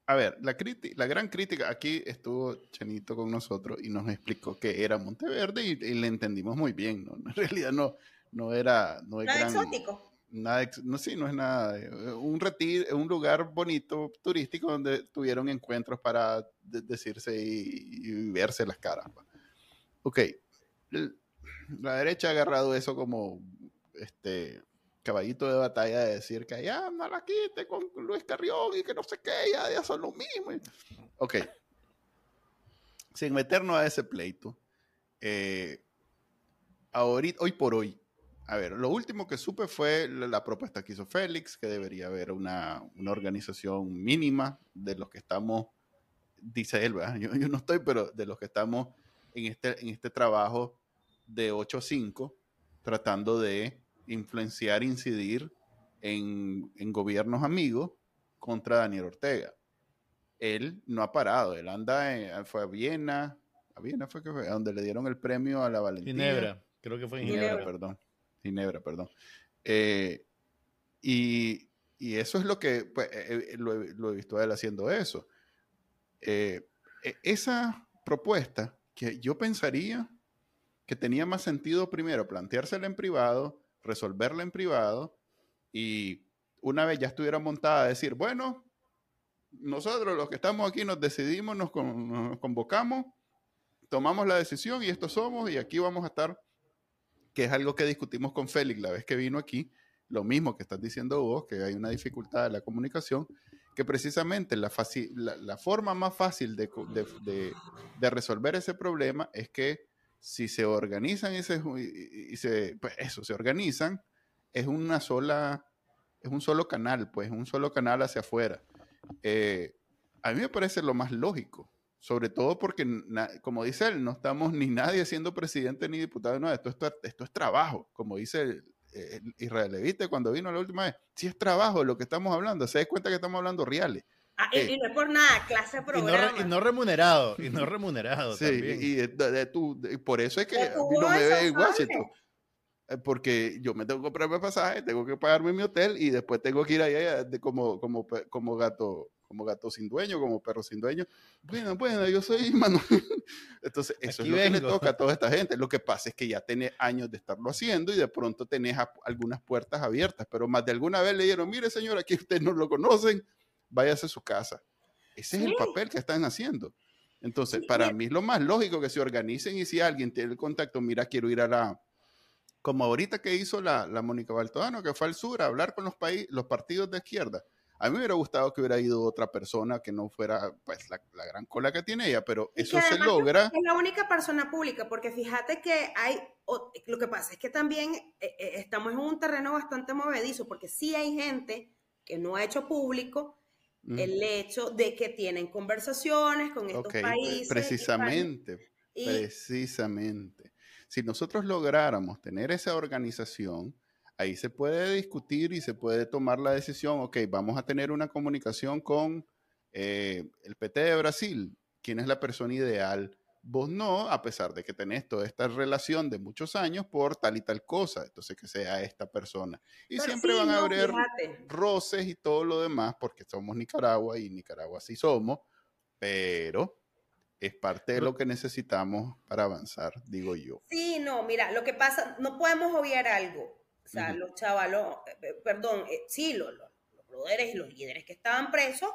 a ver, la, la gran crítica, aquí estuvo Chanito con nosotros y nos explicó que era Monteverde y, le entendimos muy bien, ¿no? *laughs* En realidad no, no era... No es nada exótico. Nada, no, sí, no es nada. Un retiro, un lugar bonito, turístico, donde tuvieron encuentros para decirse y, verse las caras. Ok, la derecha ha agarrado eso como este caballito de batalla de decir que ya no la quite con Luis Carrión y que no sé qué, ya, ya son lo mismo. Ok. Sin meternos a ese pleito, eh, ahorita, hoy por hoy, a ver, lo último que supe fue la, propuesta que hizo Félix, que debería haber una, una, organización mínima de los que estamos, dice él, Yo, yo, no estoy, pero de los que estamos en este, en este trabajo de 8 a 5, tratando de influenciar, incidir en, gobiernos amigos contra Daniel Ortega. Él no ha parado, él anda, fue a Viena, a Viena fue que fue, donde le dieron el premio a la valentía. Ginebra, creo que fue en Ginebra. perdón. Ginebra, perdón. Eh, y, eso es lo que, pues, eh, eh, lo, he, visto a él haciendo eso. E, esa propuesta que yo pensaría que tenía más sentido primero planteársela en privado, resolverla en privado y una vez ya estuviera montada, decir, bueno, nosotros los que estamos aquí nos decidimos, nos, convocamos, tomamos la decisión y esto somos y aquí vamos a estar, que es algo que discutimos con Félix la vez que vino aquí, lo mismo que estás diciendo vos, que hay una dificultad de la comunicación, que precisamente la, forma más fácil de, resolver ese problema es que si se organizan y se, y pues eso, se organizan, es una sola, es un solo canal, pues, un solo canal hacia afuera. Eh, a mí me parece lo más lógico, sobre todo porque, como dice él, no estamos ni nadie siendo presidente ni diputado, no, esto, esto, esto es trabajo, como dice Israel Levite cuando vino la última vez, si es trabajo lo que estamos hablando, se da cuenta que estamos hablando reales. Ah, y, eh, no es por nada, clase de programa. Y no, remunerado, y no *laughs* remunerado sí, Y, de, por eso es que no me ve en Washington. porque yo me tengo que comprar mi pasaje, tengo que pagarme mi hotel y después tengo que ir allá de como, como, como gato como gato sin dueño, como perro sin dueño. Bueno, bueno, yo soy Manuel. *laughs* Entonces, eso es lo que le toca a toda esta gente. Lo que pasa es que ya tiene años de estarlo haciendo y de pronto tenés algunas puertas abiertas, pero más de alguna vez le dijeron, mire señor, aquí ustedes no lo conocen, váyase a su casa. Ese es el papel que están haciendo. Entonces, para mí es lo más lógico que se organicen y si alguien tiene el contacto, mira, quiero ir a la, como ahorita que hizo la, la Mónica Baltodano, que fue al sur a hablar con los, los partidos de izquierda. A mí me hubiera gustado que hubiera ido otra persona que no fuera pues la, gran cola que tiene ella, pero eso se logra. Es la única persona pública, porque fíjate que hay, lo que pasa es que también eh, eh, estamos en un terreno bastante movedizo, porque sí hay gente que no ha hecho público el hecho de que tienen conversaciones con estos países. Precisamente, precisamente. Si nosotros lográramos tener esa organización, ahí se puede discutir y se puede tomar la decisión, ok, vamos a tener una comunicación con eh, el PT de Brasil, quién es la persona ideal. Vos no, a pesar de que tenés toda esta relación de muchos años por tal y tal cosa, entonces que sea esta persona. Y siempre van a haber roces y todo lo demás, porque somos Nicaragua y Nicaragua sí somos, pero es parte de lo que necesitamos para avanzar, digo yo. Sí, no, mira, lo que pasa, no podemos obviar algo. O sea, los chavalos, eh, eh, perdón, eh, sí, los, los, y los líderes que estaban presos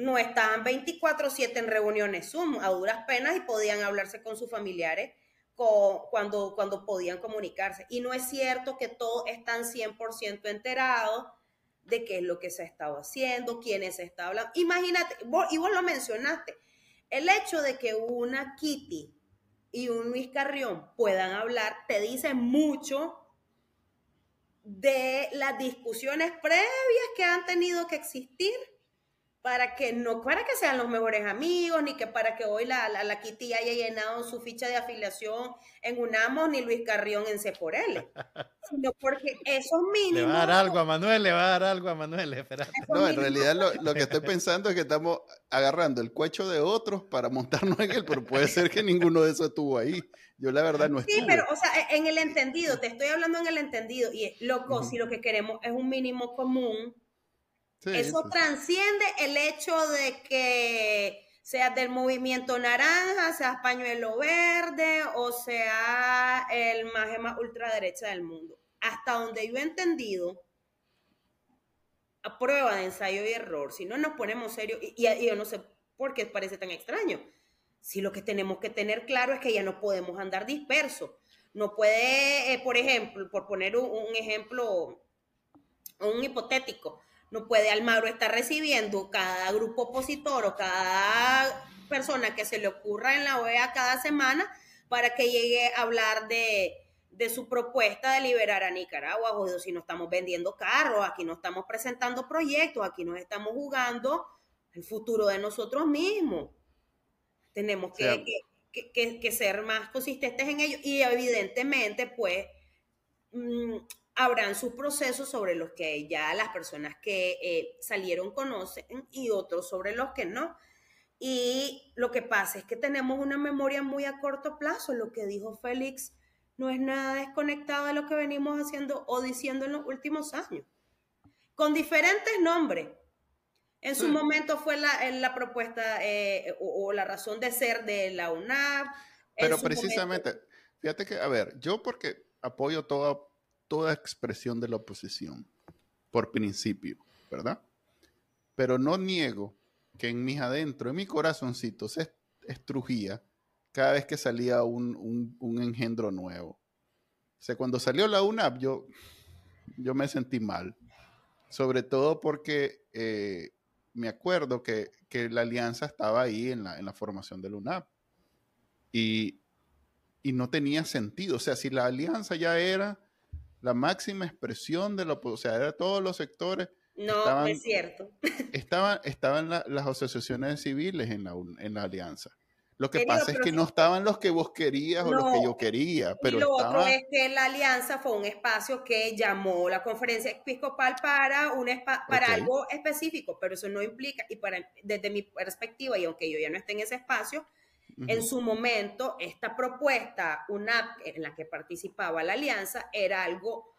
no estaban 24/7 en reuniones Zoom, a duras penas y podían hablarse con sus familiares cuando, podían comunicarse. Y no es cierto que todos están 100% enterados de qué es lo que se ha estado haciendo, quiénes se está hablando. Imagínate, y vos lo mencionaste, el hecho de que una Kitty y un Luis Carrión puedan hablar te dice mucho de las discusiones previas que han tenido que existir para que no para que sean los mejores amigos, ni que para que hoy la, la, la Kitty haya llenado su ficha de afiliación en UNAMOS, ni Luis Carrión en Seporele, *laughs* sino porque esos mínimos... Le va a dar algo a Manuel, le va a dar algo a Manuel, espérate. No, en realidad lo, lo, que estoy *laughs* pensando es que estamos agarrando el cuecho de otros para montarnos en él, pero puede ser que ninguno de esos estuvo ahí. Yo la verdad no estuve. Sí, pero, o sea, en el entendido, te estoy hablando en el entendido, y loco, si lo que queremos es un mínimo común, eso transciende el hecho de que sea del movimiento naranja, sea pañuelo verde o sea el más ultraderecha del mundo. Hasta donde yo he entendido, a prueba de ensayo y error, si no nos ponemos serios, y, yo no sé por qué parece tan extraño, si lo que tenemos que tener claro es que ya no podemos andar dispersos. No puede, eh, por ejemplo, por poner un, un ejemplo, un hipotético, no puede Almagro estar recibiendo cada grupo opositor o cada persona que se le ocurra en la OEA cada semana para que llegue a hablar de, su propuesta de liberar a Nicaragua. O si no estamos vendiendo carros, aquí no estamos presentando proyectos, aquí nos estamos jugando el futuro de nosotros mismos. Tenemos que, que ser más consistentes en ello y evidentemente, pues, mm, habrán sus procesos sobre los que ya las personas que eh, salieron conocen y otros sobre los que no. Y lo que pasa es que tenemos una memoria muy a corto plazo. Lo que dijo Félix no es nada desconectado de lo que venimos haciendo o diciendo en los últimos años. Con diferentes nombres. En su momento fue la, la propuesta eh, o, la razón de ser de la UNAP. Pero precisamente, fíjate que, a ver, yo porque apoyo todo toda expresión de la oposición, por principio, ¿verdad? Pero no niego que en mis adentro, en mi corazoncito, se estrujía cada vez que salía un, engendro nuevo. O sea, cuando salió la UNAP, yo, yo me sentí mal. Sobre todo porque eh, me acuerdo que, la alianza estaba ahí en la, en la formación de la UNAP. Y, y no tenía sentido. O sea, si la alianza ya era la máxima expresión de lo, o sea, de todos los sectores. No, es cierto. *laughs* Estaban, estaban las asociaciones civiles en la, en la alianza. Lo que pasa es que no estaban los que vos querías o los que yo quería. Pero y lo otro es que la alianza fue un espacio que llamó la conferencia episcopal para, un para algo específico, pero eso no implica, y para, desde mi perspectiva, y aunque yo ya no esté en ese espacio, En su momento, esta propuesta, una en la que participaba la alianza, era algo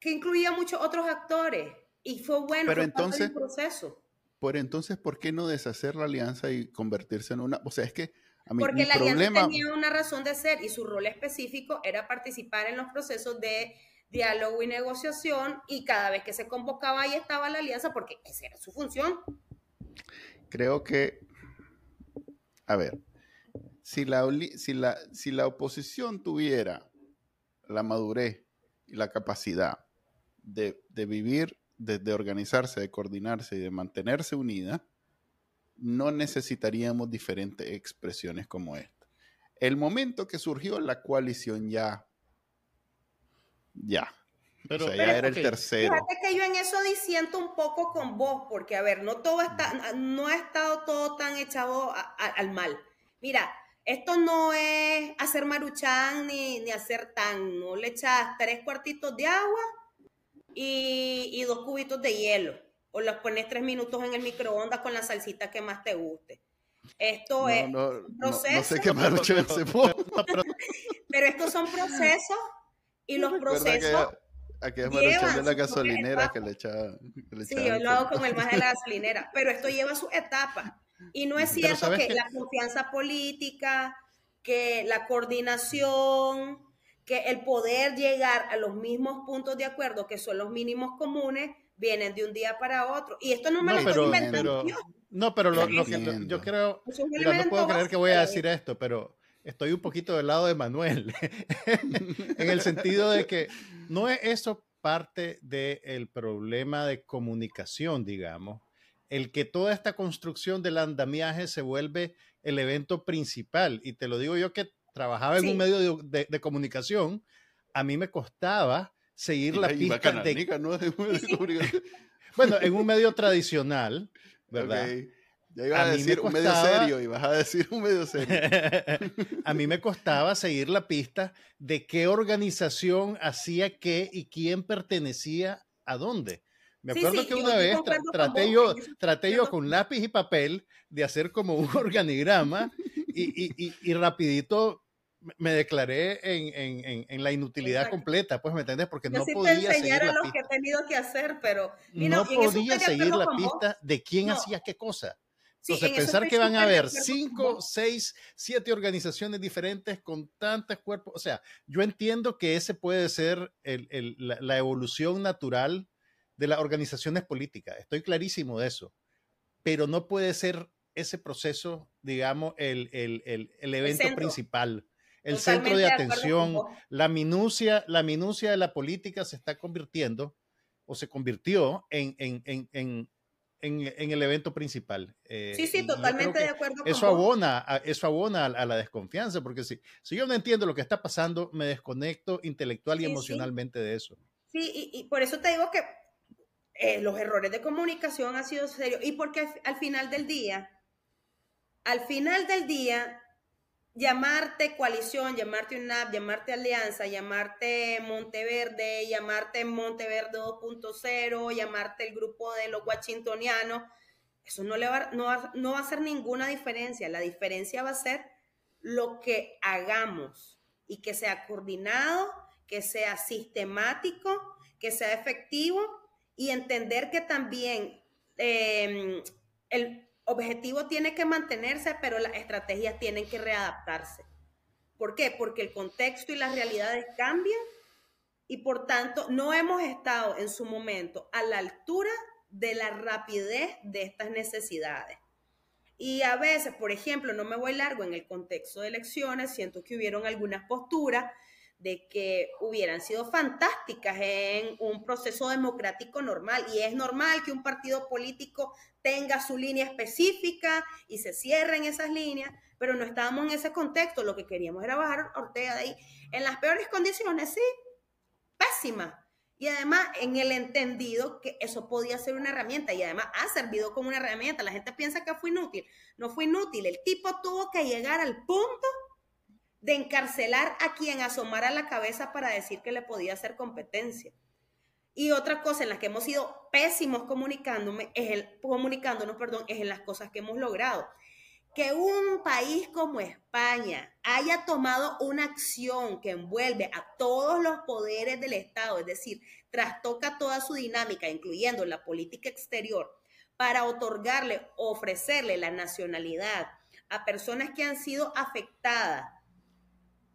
que incluía muchos otros actores y fue bueno Pero entonces, proceso. Por entonces, ¿por qué no deshacer la alianza y convertirse en una? O sea, es que a mí, Porque la alianza tenía una razón de ser y su rol específico era participar en los procesos de diálogo y negociación y cada vez que se convocaba ahí estaba la alianza porque esa era su función. Creo que, a ver, si la, si la, si la oposición tuviera la madurez y la capacidad de, vivir, de, organizarse, de coordinarse y de mantenerse unida, no necesitaríamos diferentes expresiones como esta. El momento que surgió la coalición ya, ya. Pero, ya era el tercero. Fíjate que yo en eso disiento un poco con vos, porque a ver, no todo está, no ha estado todo tan echado al mal. Mira, esto no es hacer maruchan ni, ni hacer tan, no le echas tres cuartitos de agua y, dos cubitos de hielo. O los pones tres minutos en el microondas con la salsita que más te guste. Esto es un proceso. No, sé qué *laughs* Pero estos son procesos y los procesos. Aquí es de la gasolinera que le echaba. Sí, yo lo hago con el más de la *laughs* gasolinera. Pero esto lleva su etapa. Y no es cierto que, que la confianza política, que la coordinación, que el poder llegar a los mismos puntos de acuerdo, que son los mínimos comunes, vienen de un día para otro. Y esto no me lo estoy inventando No, pero lo, que yo creo, no puedo creer que voy a decir esto, pero estoy un poquito del lado de Manuel, *laughs* en el sentido de que no es eso parte del problema de comunicación, digamos, el que toda esta construcción del andamiaje se vuelve el evento principal. Y te lo digo yo que trabajaba en un medio de, comunicación, a mí me costaba seguir la pista de... *laughs* bueno, en un medio tradicional, *laughs* ¿verdad? Ya ibas a, decir un medio serio, ibas a decir un medio serio. *laughs* a mí me costaba seguir la pista de qué organización hacía qué y quién pertenecía a dónde. Me acuerdo que una vez traté, yo, traté yo con lápiz y papel de hacer como un *laughs* organigrama y, y, y rapidito me declaré en, la inutilidad completa, pues, ¿me entiendes? Porque no podía seguir la lo que he tenido que hacer, pero... no, podía seguir la pista de quién hacía qué cosa. Entonces, pensar que van a haber cinco, seis, siete organizaciones diferentes con tantos cuerpos, o sea, yo entiendo que ese puede ser la, evolución natural de las organizaciones políticas, estoy clarísimo de eso, pero no puede ser ese proceso, digamos, el, evento principal el centro de atención, la minucia, la minucia de la política se está convirtiendo o se convirtió en, en, en, en el evento principal. Eh, sí, sí, totalmente de acuerdo. Eso abona, a, eso abona a, la desconfianza, porque si, si yo no entiendo lo que está pasando, me desconecto intelectual y emocionalmente de eso. Sí, y, por eso te digo que eh, los errores de comunicación han sido serios. Y porque al final del día, al final del día, llamarte coalición, llamarte UNAP, llamarte alianza, llamarte Monteverde, llamarte Monteverde 2.0, llamarte el grupo de los washingtonianos, eso no, le va, no, va, no va a hacer ninguna diferencia. La diferencia va a ser lo que hagamos y que sea coordinado, que sea sistemático, que sea efectivo y entender que también eh, el, objetivo tiene que mantenerse, pero las estrategias tienen que readaptarse. ¿Por qué? Porque el contexto y las realidades cambian y por tanto no hemos estado en su momento a la altura de la rapidez de estas necesidades. Y a veces, por ejemplo, no me voy largo en el contexto de elecciones, siento que hubieron algunas posturas de que hubieran sido fantásticas en un proceso democrático normal. Y es normal que un partido político tenga su línea específica y se cierren esas líneas, pero no estábamos en ese contexto. Lo que queríamos era bajar Ortega de ahí en las peores condiciones, sí, pésima. Y además en el entendido que eso podía ser una herramienta y además ha servido como una herramienta. La gente piensa que fue inútil. No fue inútil. El tipo tuvo que llegar al punto de encarcelar a quien asomara la cabeza para decir que le podía hacer competencia. Y otra cosa en la que hemos sido pésimos comunicándome es comunicándonos, perdón, es en las cosas que hemos logrado. que un país como España haya tomado una acción que envuelve a todos los poderes del Estado, es decir, trastoca toda su dinámica, incluyendo la política exterior, para otorgarle, ofrecerle la nacionalidad a personas que han sido afectadas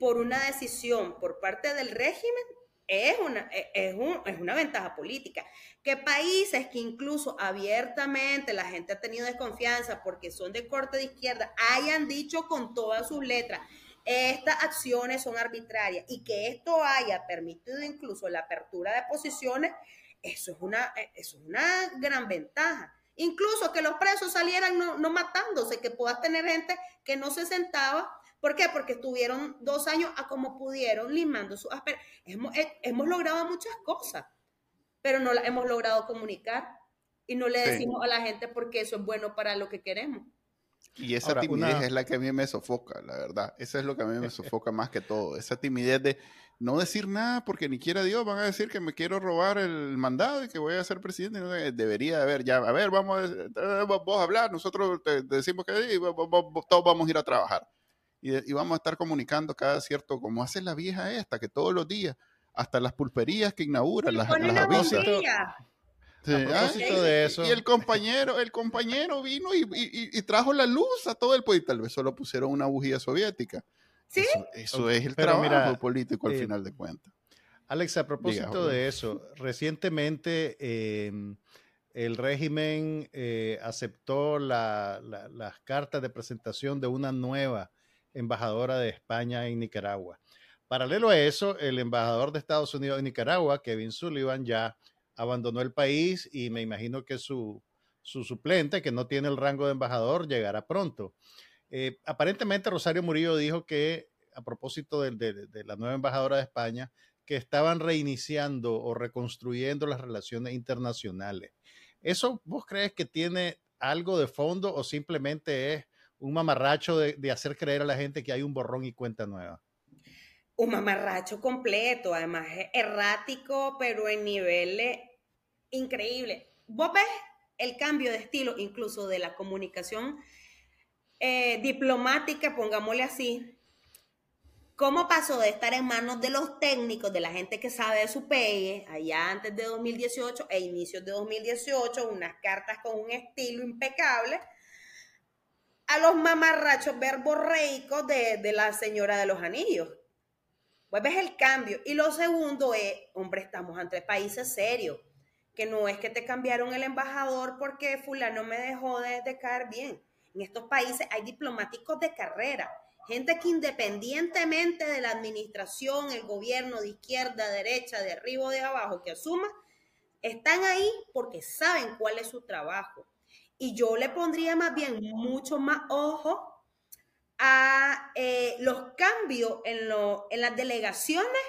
por una decisión por parte del régimen, es una, es, es una ventaja política que países que incluso abiertamente la gente ha tenido desconfianza porque son de corte de izquierda, hayan dicho con todas sus letras, estas acciones son arbitrarias y que esto haya permitido incluso la apertura de posiciones, eso es una, eso es una gran ventaja. Incluso que los presos salieran no, no matándose, que puedas tener gente que no se sentaba ¿Por qué? Porque estuvieron dos años a como pudieron limando su asperezas. Hemos, hemos, logrado muchas cosas pero no la hemos logrado comunicar y no le decimos a la gente porque eso es bueno para lo que queremos. Y esa timidez es la que a mí me sofoca, la verdad. Eso es lo que a mí me sofoca más que todo. Esa timidez de no decir nada porque ni quiera Dios van a decir que me quiero robar el mandado y que voy a ser presidente. Debería haber ya, a ver, vamos, eh, vos a hablar, nosotros te, decimos que todos vamos a ir a trabajar. Y, y, vamos a estar comunicando cada cierto, como hace la vieja esta, que todos los días hasta las pulperías que inauguran, las, las Sí, ah, de eso. Y el compañero, el compañero vino y, trajo la luz a todo el país. Tal vez solo pusieron una bujía soviética. ¿Sí? Eso, es el trabajo político al eh, final de cuentas. Alex, a propósito de eso, recientemente em, el régimen eh, aceptó las cartas de presentación de una nueva embajadora de España en Nicaragua. Paralelo a eso, el embajador de Estados Unidos en Nicaragua, Kevin Sullivan, ya abandonó el país y me imagino que su, suplente, que no tiene el rango de embajador, llegará pronto. Eh, aparentemente Rosario Murillo dijo que, a propósito de, la nueva embajadora de España, que estaban reiniciando o reconstruyendo las relaciones internacionales. ¿Eso vos crees que tiene algo de fondo o simplemente es un mamarracho de hacer creer a la gente que hay un borrón y cuenta nueva? un mamarracho completo, además errático, pero en niveles increíbles. Vos ves el cambio de estilo incluso de la comunicación eh, diplomática, pongámosle así, cómo pasó de estar en manos de los técnicos, de la gente que sabe de su pegue, allá antes de 2018 e inicios de 2018, unas cartas con un estilo impecable, a los mamarrachos verborreicos de, de la señora de los anillos pues ves el cambio. Y lo segundo es, hombre, estamos ante países serios, que no es que te cambiaron el embajador porque fulano me dejó de, caer bien. En estos países hay diplomáticos de carrera, gente que independientemente de la administración, el gobierno de izquierda, derecha, de arriba o de abajo que asuma, están ahí porque saben cuál es su trabajo. Y yo le pondría más bien mucho más ojo a eh, los cambios en, en, las delegaciones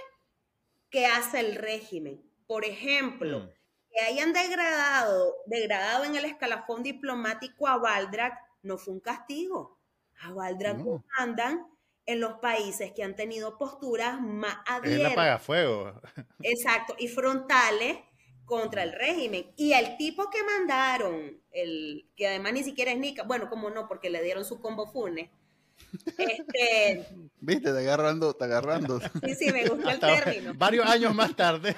que hace el régimen. Por ejemplo, mm. que hayan degradado, degradado en el escalafón diplomático a Valdrak no fue un castigo. A Valdrak no. mandan en los países que han tenido posturas más abiertas. fuego. Exacto, y frontales contra el régimen. Y el tipo que mandaron, el que además ni siquiera es Nica, bueno, como no, porque le dieron su combo funes, este, *laughs* Viste, te agarrando, te agarrando. Sí, sí, me gustó el término. Varios años más tarde.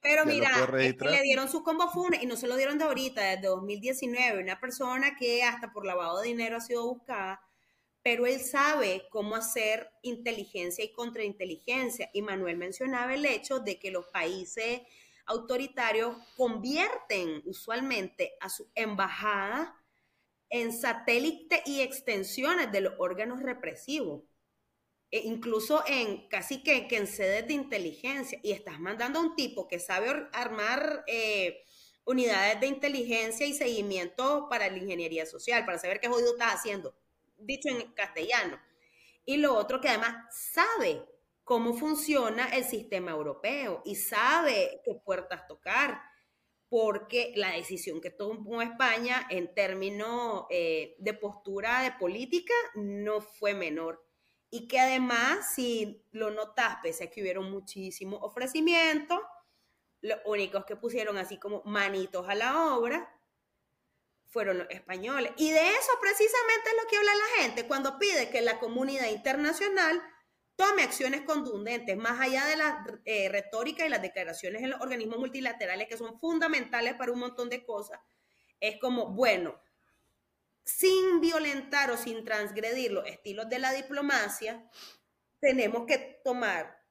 Pero mira, le dieron su combo FUNE y no se lo dieron de ahorita, desde 2019. Una persona que hasta por lavado de dinero ha sido buscada, pero él sabe cómo hacer inteligencia y contrainteligencia. Y Manuel mencionaba el hecho de que los países autoritarios convierten usualmente a su embajada en satélite y extensiones de los órganos represivos, e incluso en casi que, en sedes de inteligencia, y estás mandando a un tipo que sabe armar eh, unidades de inteligencia y seguimiento para la ingeniería social, para saber qué jodido estás haciendo, dicho en castellano. Y lo otro que además sabe cómo funciona el sistema europeo y sabe qué puertas tocar porque la decisión que tomó España en términos eh, de postura de política no fue menor. Y que además, si lo notas, pese a que hubieron muchísimos ofrecimientos, los únicos que pusieron así como manitos a la obra fueron los españoles. Y de eso precisamente es lo que habla la gente cuando pide que la comunidad internacional tome acciones contundentes, más allá de la eh, retórica y las declaraciones en los organismos multilaterales que son fundamentales para un montón de cosas. Es como, bueno, sin violentar o sin transgredir los estilos de la diplomacia, tenemos que tomar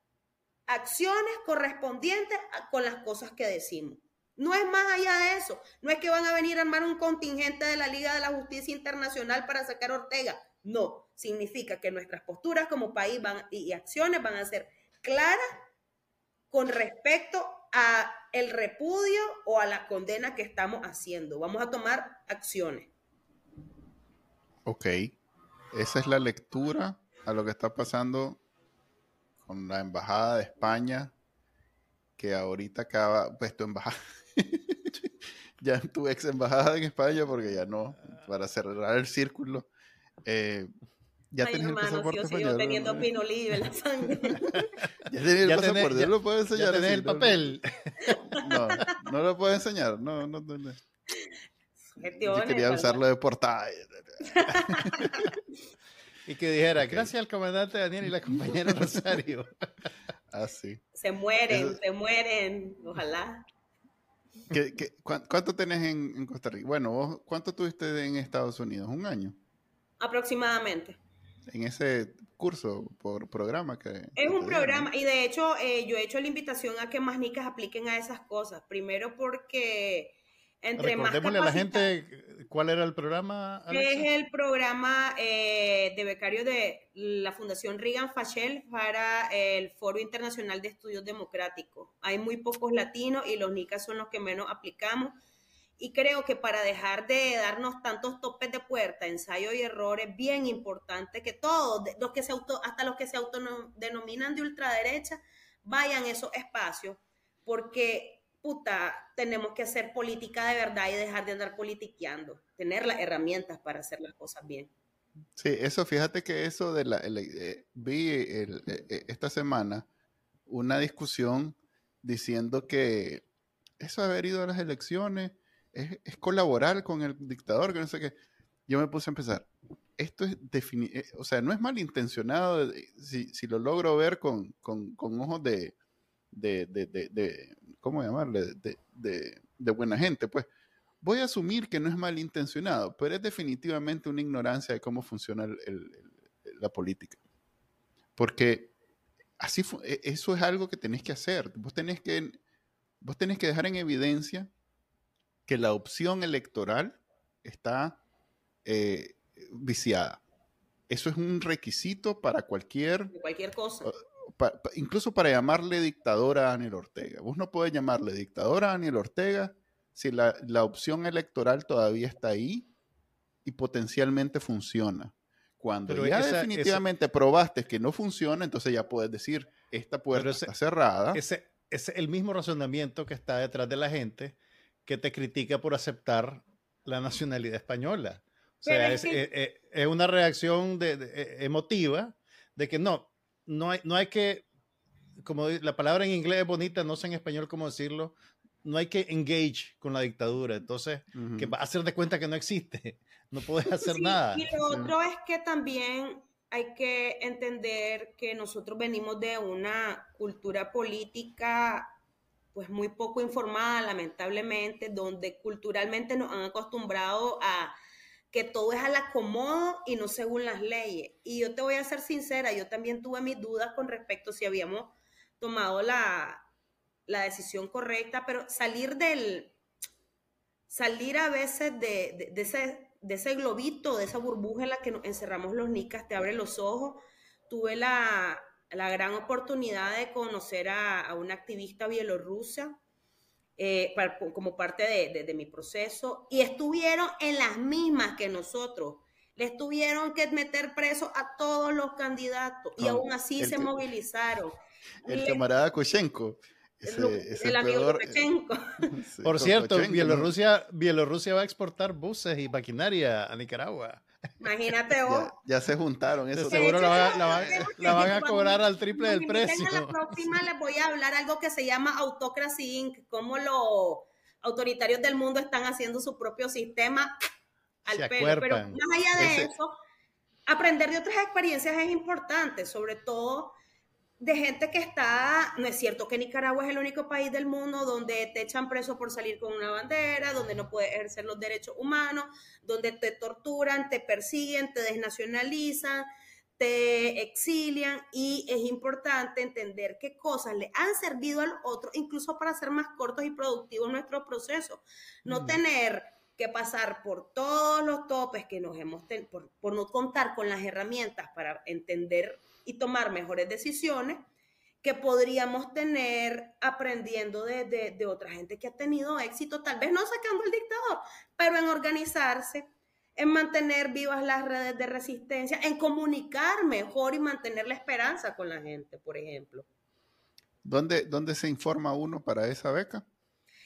acciones correspondientes con las cosas que decimos. No es más allá de eso. No es que van a venir a armar un contingente de la Liga de la Justicia Internacional para sacar a Ortega. No, significa que nuestras posturas como país van, y acciones van a ser claras con respecto a el repudio o a la condena que estamos haciendo. Vamos a tomar acciones. Ok, esa es la lectura a lo que está pasando con la embajada de España, que ahorita acaba, pues tu embajada, *laughs* ya tu ex embajada en España, porque ya no, para cerrar el círculo. Eh, ya tenés el pasaporte yo sigo teniendo pinolillo en la sangre. *laughs* ya tenés el pasaporte, ya, lo puedo enseñar. Ya tenés el papel. No, no, lo puedo enseñar, no, no, no. Yo quería usarlo de portada. *laughs* y que dijera, gracias al comandante Daniel y la compañera *laughs* Rosario. ah, sí. Se mueren, se mueren, ojalá. cuánto tenés en, Costa Rica? Bueno, vos, ¿cuánto tuviste en Estados Unidos? ¿Un año? Aproximadamente. En ese curso, por programa que... Es un programa y de hecho eh, yo he hecho la invitación a que más nicas apliquen a esas cosas. Primero porque entre más a la gente cuál era el programa. Es el programa eh, de becario de la Fundación Reagan Fachel para el Foro Internacional de Estudios Democráticos. Hay muy pocos latinos y los NICAS son los que menos aplicamos. Y creo que para dejar de darnos tantos topes de puerta, ensayo y error, es bien importante que todos, los que se auto, hasta los que se autodenominan de ultraderecha, vayan a esos espacios, porque puta, tenemos que hacer política de verdad y dejar de andar politiqueando, tener las herramientas para hacer las cosas bien. Sí, eso, fíjate que eso de la, eh, vi el, eh, eh, esta semana una discusión diciendo que eso haber ido a las elecciones es, es, colaborar con el dictador, que no sé qué. Yo me puse a empezar. Esto es definir, o sea, no es malintencionado si, si lo logro ver con, con, con ojos de, de, de, de, ¿cómo llamarle? De, buena gente, pues. Voy a asumir que no es malintencionado, pero es definitivamente una ignorancia de cómo funciona la política. Porque así e, eso es algo que tenés que hacer. Vos tenés que, vos tenés que dejar en evidencia que la opción electoral está eh, viciada. Eso es un requisito para cualquier... Cualquier cosa incluso para llamarle dictadora a Daniel Ortega. Vos no puedes llamarle dictadora a Daniel Ortega si la, opción electoral todavía está ahí y potencialmente funciona. Cuando ya definitivamente probaste que no funciona, entonces ya puedes decir, esta puerta está cerrada. Ese es el mismo razonamiento que está detrás de la gente que te critica por aceptar la nacionalidad española. O sea, es, eh, eh, es, una reacción de, eh, emotiva de que no, no hay, no hay que, como la palabra en inglés es bonita, no sé en español cómo decirlo, no hay que engage con la dictadura, entonces, que va a hacer de cuenta que no existe, *laughs* no puedes hacer nada. Y lo otro es que también hay que entender que nosotros venimos de una cultura política pues muy poco informada, lamentablemente, donde culturalmente nos han acostumbrado a que todo es al acomodo y no según las leyes. Y yo te voy a ser sincera, yo también tuve mis dudas con respecto si habíamos tomado la, decisión correcta, pero salir del, salir a veces de, ese, de ese globito, de esa burbuja en la que nos encerramos los nicas, te abre los ojos. Tuve la, gran oportunidad de conocer a, a una activista bielorrusa eh, como parte de, mi proceso y estuvieron en las mismas que nosotros. Les tuvieron que meter preso a todos los candidatos y aún así se movilizaron. El camarada Koshenko. El, amigo Koshenko. *laughs* Por cierto, Bielorrusia, Bielorrusia va a exportar buses y maquinaria a Nicaragua. Imagínate vos. Ya, se juntaron. Eso seguro la, van a cobrar al triple del precio. En la próxima les voy a hablar algo que se llama Autocracy Inc. Cómo lo autoritarios del mundo están haciendo su propio sistema al pelo. Pero más allá de eso, aprender de otras experiencias es importante, sobre todo de gente que está, no es cierto que Nicaragua es el único país del mundo donde te echan preso por salir con una bandera, donde no puedes ejercer los derechos humanos, donde te torturan, te persiguen, te desnacionalizan, te exilian y es importante entender qué cosas le han servido al otro, incluso para ser más cortos y productivos nuestro proceso. No mm. tener que pasar por todos los topes que nos hemos tenido, por no contar con las herramientas para entender y tomar mejores decisiones que podríamos tener aprendiendo de, de, otra gente que ha tenido éxito, tal vez no sacando el dictador, pero en organizarse, en mantener vivas las redes de resistencia, en comunicar mejor y mantener la esperanza con la gente, por ejemplo. ¿Dónde, dónde se informa uno para esa beca?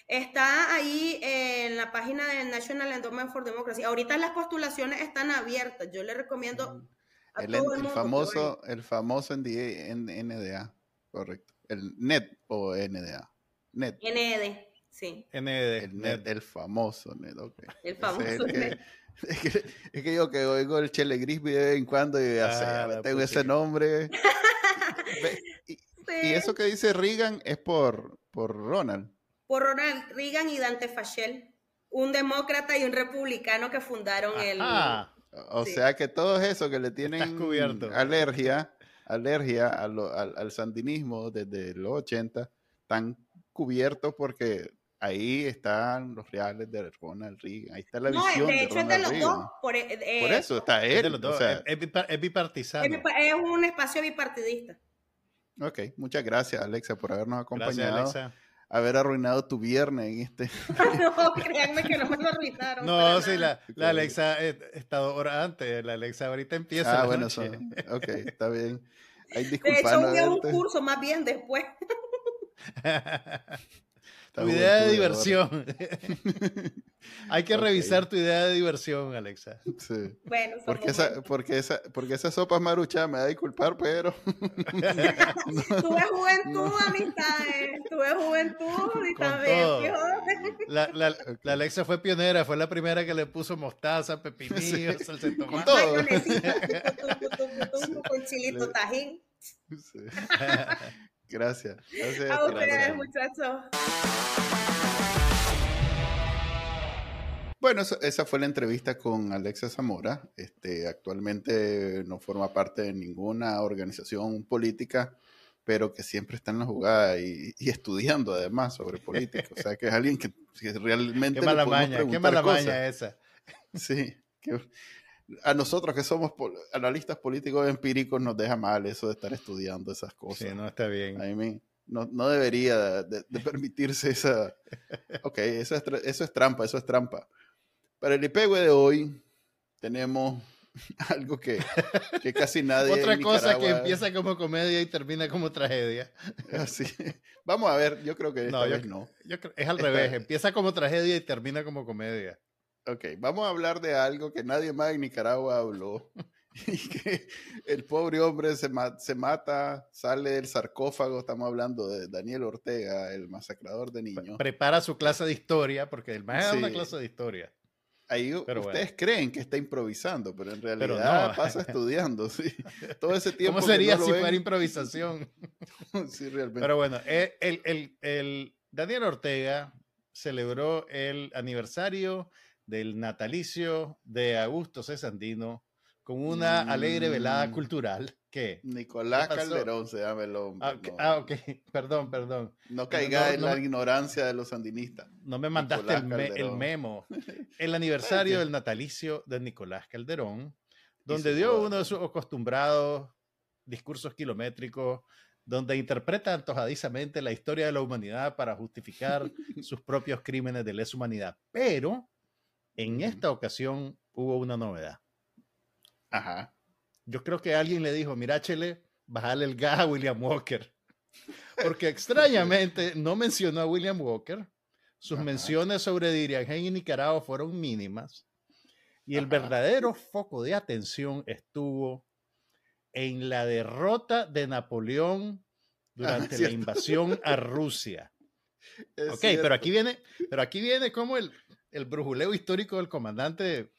Está ahí en la página del National Endowment for Democracy. Ahorita las postulaciones están abiertas. Yo le recomiendo mm el, famoso, el famoso NDA, correcto. El NET o NDA. NET. NED, sí. NED. El NET, el famoso NET, ok. El famoso NET. *laughs* Es que, es que yo que oigo el Chele Gris de vez en cuando y ah, tengo ese nombre. *laughs* y, eso que dice Reagan es por, por Ronald. Por Ronald Reagan y Dante Fachel, un demócrata y un republicano que fundaron el, o sea que todo eso que le tienen alergia, alergia al, sandinismo desde los 80, están cubiertos porque ahí están los reales de Ronald Reagan. Ahí está la visión. de hecho, es de los dos. Por, eh, por, eso está él. Es, o sea, es, bipartidista. Es, un espacio bipartidista. Ok, muchas gracias, Alexa, por habernos acompañado. Gracias, Alexa haber arruinado tu viernes en este. *laughs* *laughs* no, créanme que no me lo arruinaron. No, sí, la, la, Alexa ha estado hora antes, la Alexa ahorita empieza. Ah, bueno, son, ok, está bien. *laughs* Hay de hecho, un, un curso más bien después. Tu idea de diversión. *laughs* Hay que revisar tu idea de diversión, Alexa. Sí. Bueno, porque esa, porque esa, porque esa sopa marucha me da a disculpar, pero. *laughs* *laughs* tuve juventud, amistades. Tuve juventud y también. La, la, la, Alexa fue pionera, fue la primera que le puso mostaza, pepinillo, sí. salsa de Con todo. con chilito tajín. Sí. Gracias. Gracias. A ustedes, muchachos. Bueno, esa fue la entrevista con Alexa Zamora. Este, actualmente no forma parte de ninguna organización política, pero que siempre está en la jugada y, estudiando además sobre política. O sea, que es alguien que, realmente... Qué mala maña, qué mala maña esa. Sí, que, a nosotros que somos analistas políticos empíricos nos deja mal eso de estar estudiando esas cosas. Sí, no está bien. A mí no, no debería de, permitirse esa... Ok, eso es, eso es trampa, eso es trampa. Para el IPEGUE de hoy tenemos *laughs* algo que, que casi nadie... Otra cosa que empieza como comedia y termina como tragedia. Así. Vamos a ver, yo creo que esta no, vez no. es al revés, empieza como tragedia y termina como comedia. Ok, vamos a hablar de algo que nadie más en Nicaragua habló. *laughs* y que el pobre hombre se, se mata, sale del sarcófago. Estamos hablando de Daniel Ortega, el masacrador de niños. Prepara su clase de historia, porque el más es una clase de historia. Ahí ustedes creen que está improvisando, pero en realidad pasa *laughs* estudiando, sí. Todo ese tiempo. ¿Cómo sería si fuera improvisación? *laughs* sí, realmente. Pero bueno, el, el, el Daniel Ortega celebró el aniversario del natalicio de Augusto Cesandino con una alegre velada mm. cultural. ¿Qué? Nicolás Calderón se llama el hombre. Ah, ok, *laughs* perdón, perdón. No caiga en la ignorancia de los sandinistas. No me mandaste el, memo. *laughs* El aniversario del natalicio de Nicolás Calderón, donde dio uno de sus acostumbrados discursos kilométricos, donde interpreta antojadizamente la historia de la humanidad para justificar *laughs* sus propios crímenes de lesa humanidad. Pero en esta ocasión hubo una novedad. Ajá. Yo creo que alguien le dijo, mira, Chele, bájale el gas a William Walker. Porque extrañamente no mencionó a William Walker. Sus menciones sobre Diriangén y Nicaragua fueron mínimas. Y el verdadero foco de atención estuvo en la derrota de Napoleón durante la invasión a Rusia. ok, pero aquí viene, pero aquí viene como el, el brujuleo histórico del comandante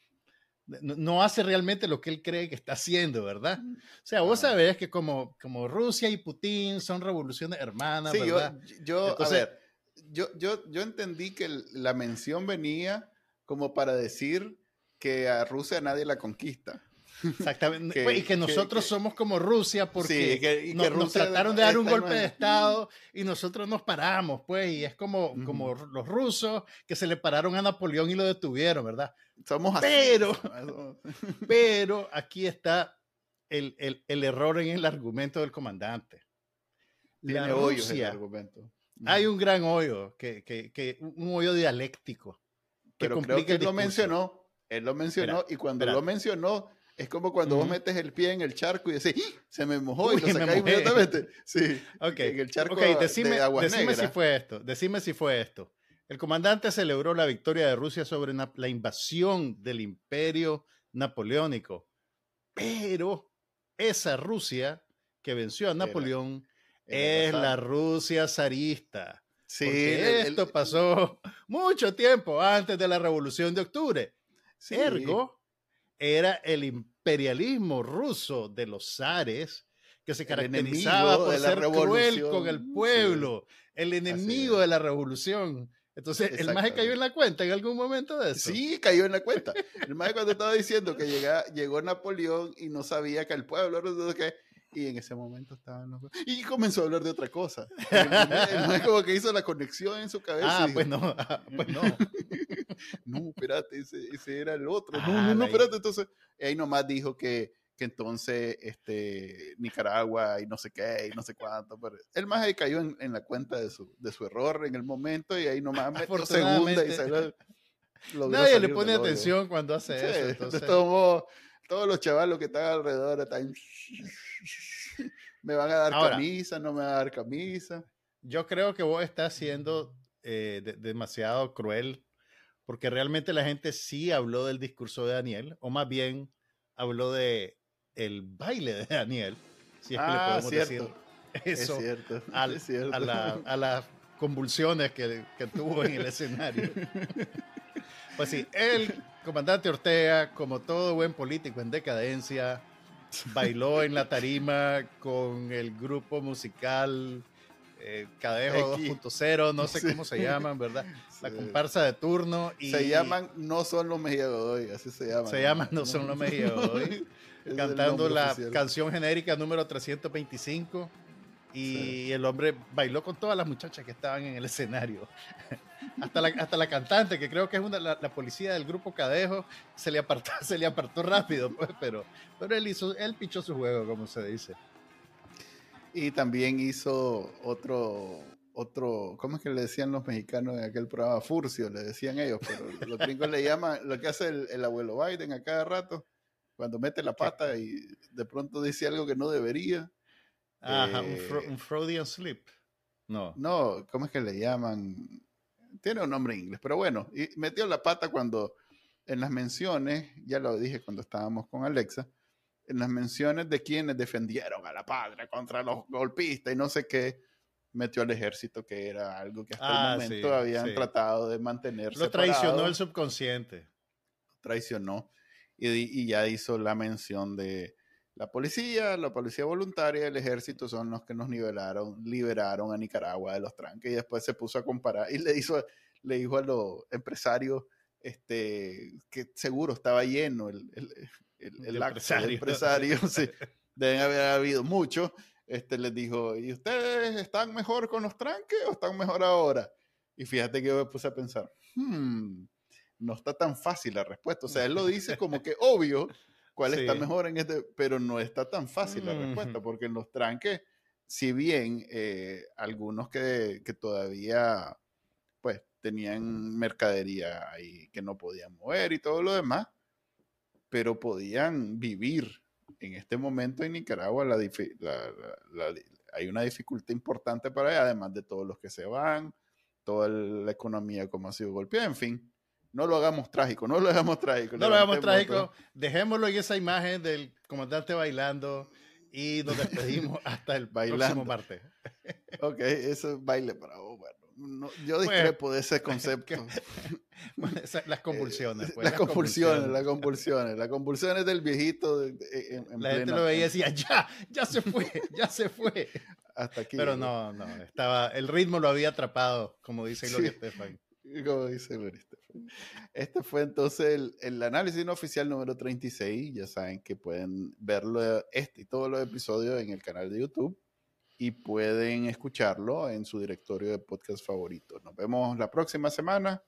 no, hace realmente lo que él cree que está haciendo, ¿verdad? O sea, vos sabés que como, como Rusia y Putin son revoluciones hermanas, sí, ¿verdad? Yo, yo a ver, yo, yo, yo entendí que la mención venía como para decir que a Rusia nadie la conquista. Exactamente. y que nosotros somos como Rusia porque nos trataron de dar un golpe de Estado y nosotros nos paramos, pues, y es como, como los rusos que se le pararon a Napoleón y lo detuvieron, ¿verdad? Somos así. Pero, *laughs* pero aquí está el, el, el, error en el argumento del comandante. Tiene el argumento. Hay un gran hoyo, que, que, que un hoyo dialéctico. Que pero creo que él lo mencionó. Él lo mencionó y cuando lo mencionó es como cuando vos metes el pie en el charco y decís, ¡Ah! se me mojó y lo sacás inmediatamente. Sí. *laughs* Ok. En el charco okay, decime, de agua decime si fue esto. Decime si fue esto. El comandante celebró la victoria de Rusia sobre la invasión del imperio napoleónico. Pero esa Rusia que venció a Napoleón es la Rusia zarista. Sí, esto pasó *laughs* mucho tiempo antes de la Revolución de Octubre. Ergo, era el imperialismo ruso de los zares que se caracterizaba por ser cruel con el pueblo, el enemigo de la revolución. Entonces, el maje cayó en la cuenta en algún momento de eso. Sí, cayó en la cuenta. El maje cuando estaba diciendo que llega, llegó Napoleón y no sabía que el pueblo, no sé y en ese momento estaba Y comenzó a hablar de otra cosa. *laughs* El maje como que hizo la conexión en su cabeza. Ah, pues no, ah, pues *laughs* no. no, espérate, ese, ese, era el otro. no, no, no, espérate. Entonces, ahí nomás dijo que, que entonces este, Nicaragua y no sé qué y no sé cuánto. Pero el más ahí cayó en, en, la cuenta de su, de su error en el momento y ahí nomás metió segunda y salió. Nadie le pone atención cuando hace eso. Entonces. Todos los chavalos que están alrededor están. me van a dar camisa, no me van a dar camisa. Yo creo que vos estás siendo eh, demasiado cruel porque realmente la gente sí habló del discurso de Daniel, o más bien habló de el baile de Daniel, si es que le ah, podemos decir *laughs* eso es cierto, A, las convulsiones que, que tuvo en el *laughs* escenario. Pues sí, el comandante Ortega, como todo buen político en decadencia, bailó en la tarima con el grupo musical eh, Cadejo 2.0, no sé cómo se llaman, ¿verdad? La comparsa de turno. Y se llaman No son los Mejía Godoy, así se llaman. Se llaman No son los *laughs* Mejía Godoy, cantando la canción genérica número 325. Y el hombre bailó con todas las muchachas que estaban en el escenario. *laughs* hasta, la, hasta la cantante, que creo que es una, la, policía del grupo Cadejo, se le apartó, *laughs* se le apartó rápido, pues, pero, pero él, hizo, él pichó su juego, como se dice. Y también hizo otro, otro, ¿cómo es que le decían los mexicanos en aquel programa? Furcio, le decían ellos, pero los gringos le llaman, lo que hace el, abuelo Biden a cada rato, cuando mete la pata y de pronto dice algo que no debería. Ajá, un, eh, Freudian slip. No. No, ¿cómo es que le llaman? Tiene un nombre en inglés, pero bueno, y metió la pata cuando en las menciones, ya lo dije cuando estábamos con Alexa, en las menciones de quienes defendieron a la patria contra los golpistas y no sé qué, metió al ejército, que era algo que hasta el ah, momento habían tratado de mantener. Lo traicionó el subconsciente. Traicionó. Y, y, ya hizo la mención de la policía, la policía voluntaria, el ejército son los que nos nivelaron, liberaron a Nicaragua de los tranques y después se puso a comparar y le hizo, le dijo a los empresarios este, que seguro estaba lleno el, el, el, empresario, *laughs* sí, deben haber habido muchos, este, les dijo, ¿y ustedes están mejor con los tranques o están mejor ahora? Y fíjate que yo me puse a pensar, hmm, no está tan fácil la respuesta. O sea, él lo dice como que obvio cuál está mejor en este, pero no está tan fácil la respuesta, porque en los tranques, si bien eh, algunos que, que, todavía pues tenían mercadería ahí que no podían mover y todo lo demás, pero podían vivir. En este momento en Nicaragua la, hay una dificultad importante para ellos, además de todos los que se van, toda la economía como ha sido golpeada, en fin. No lo hagamos trágico, no lo hagamos trágico. No lo hagamos trágico, dejémoslo en esa imagen del comandante bailando Y nos despedimos *laughs* hasta el próximo martes. ok, eso es baile para vos. Bueno, yo discrepo de ese *laughs* concepto. *laughs* las convulsiones. Pues, las, convulsiones, las convulsiones. Las convulsiones del viejito. la gente lo veía y decía, ya, ya se fue, ya se fue. Hasta aquí. Pero no, no, estaba, el ritmo lo había atrapado, como dice Gloria Estefan. *laughs* Como dice. Este fue entonces el, el, análisis no oficial número 36. Ya saben que pueden verlo, este y todos los episodios en el canal de YouTube y pueden escucharlo en su directorio de podcast favorito. Nos vemos la próxima semana.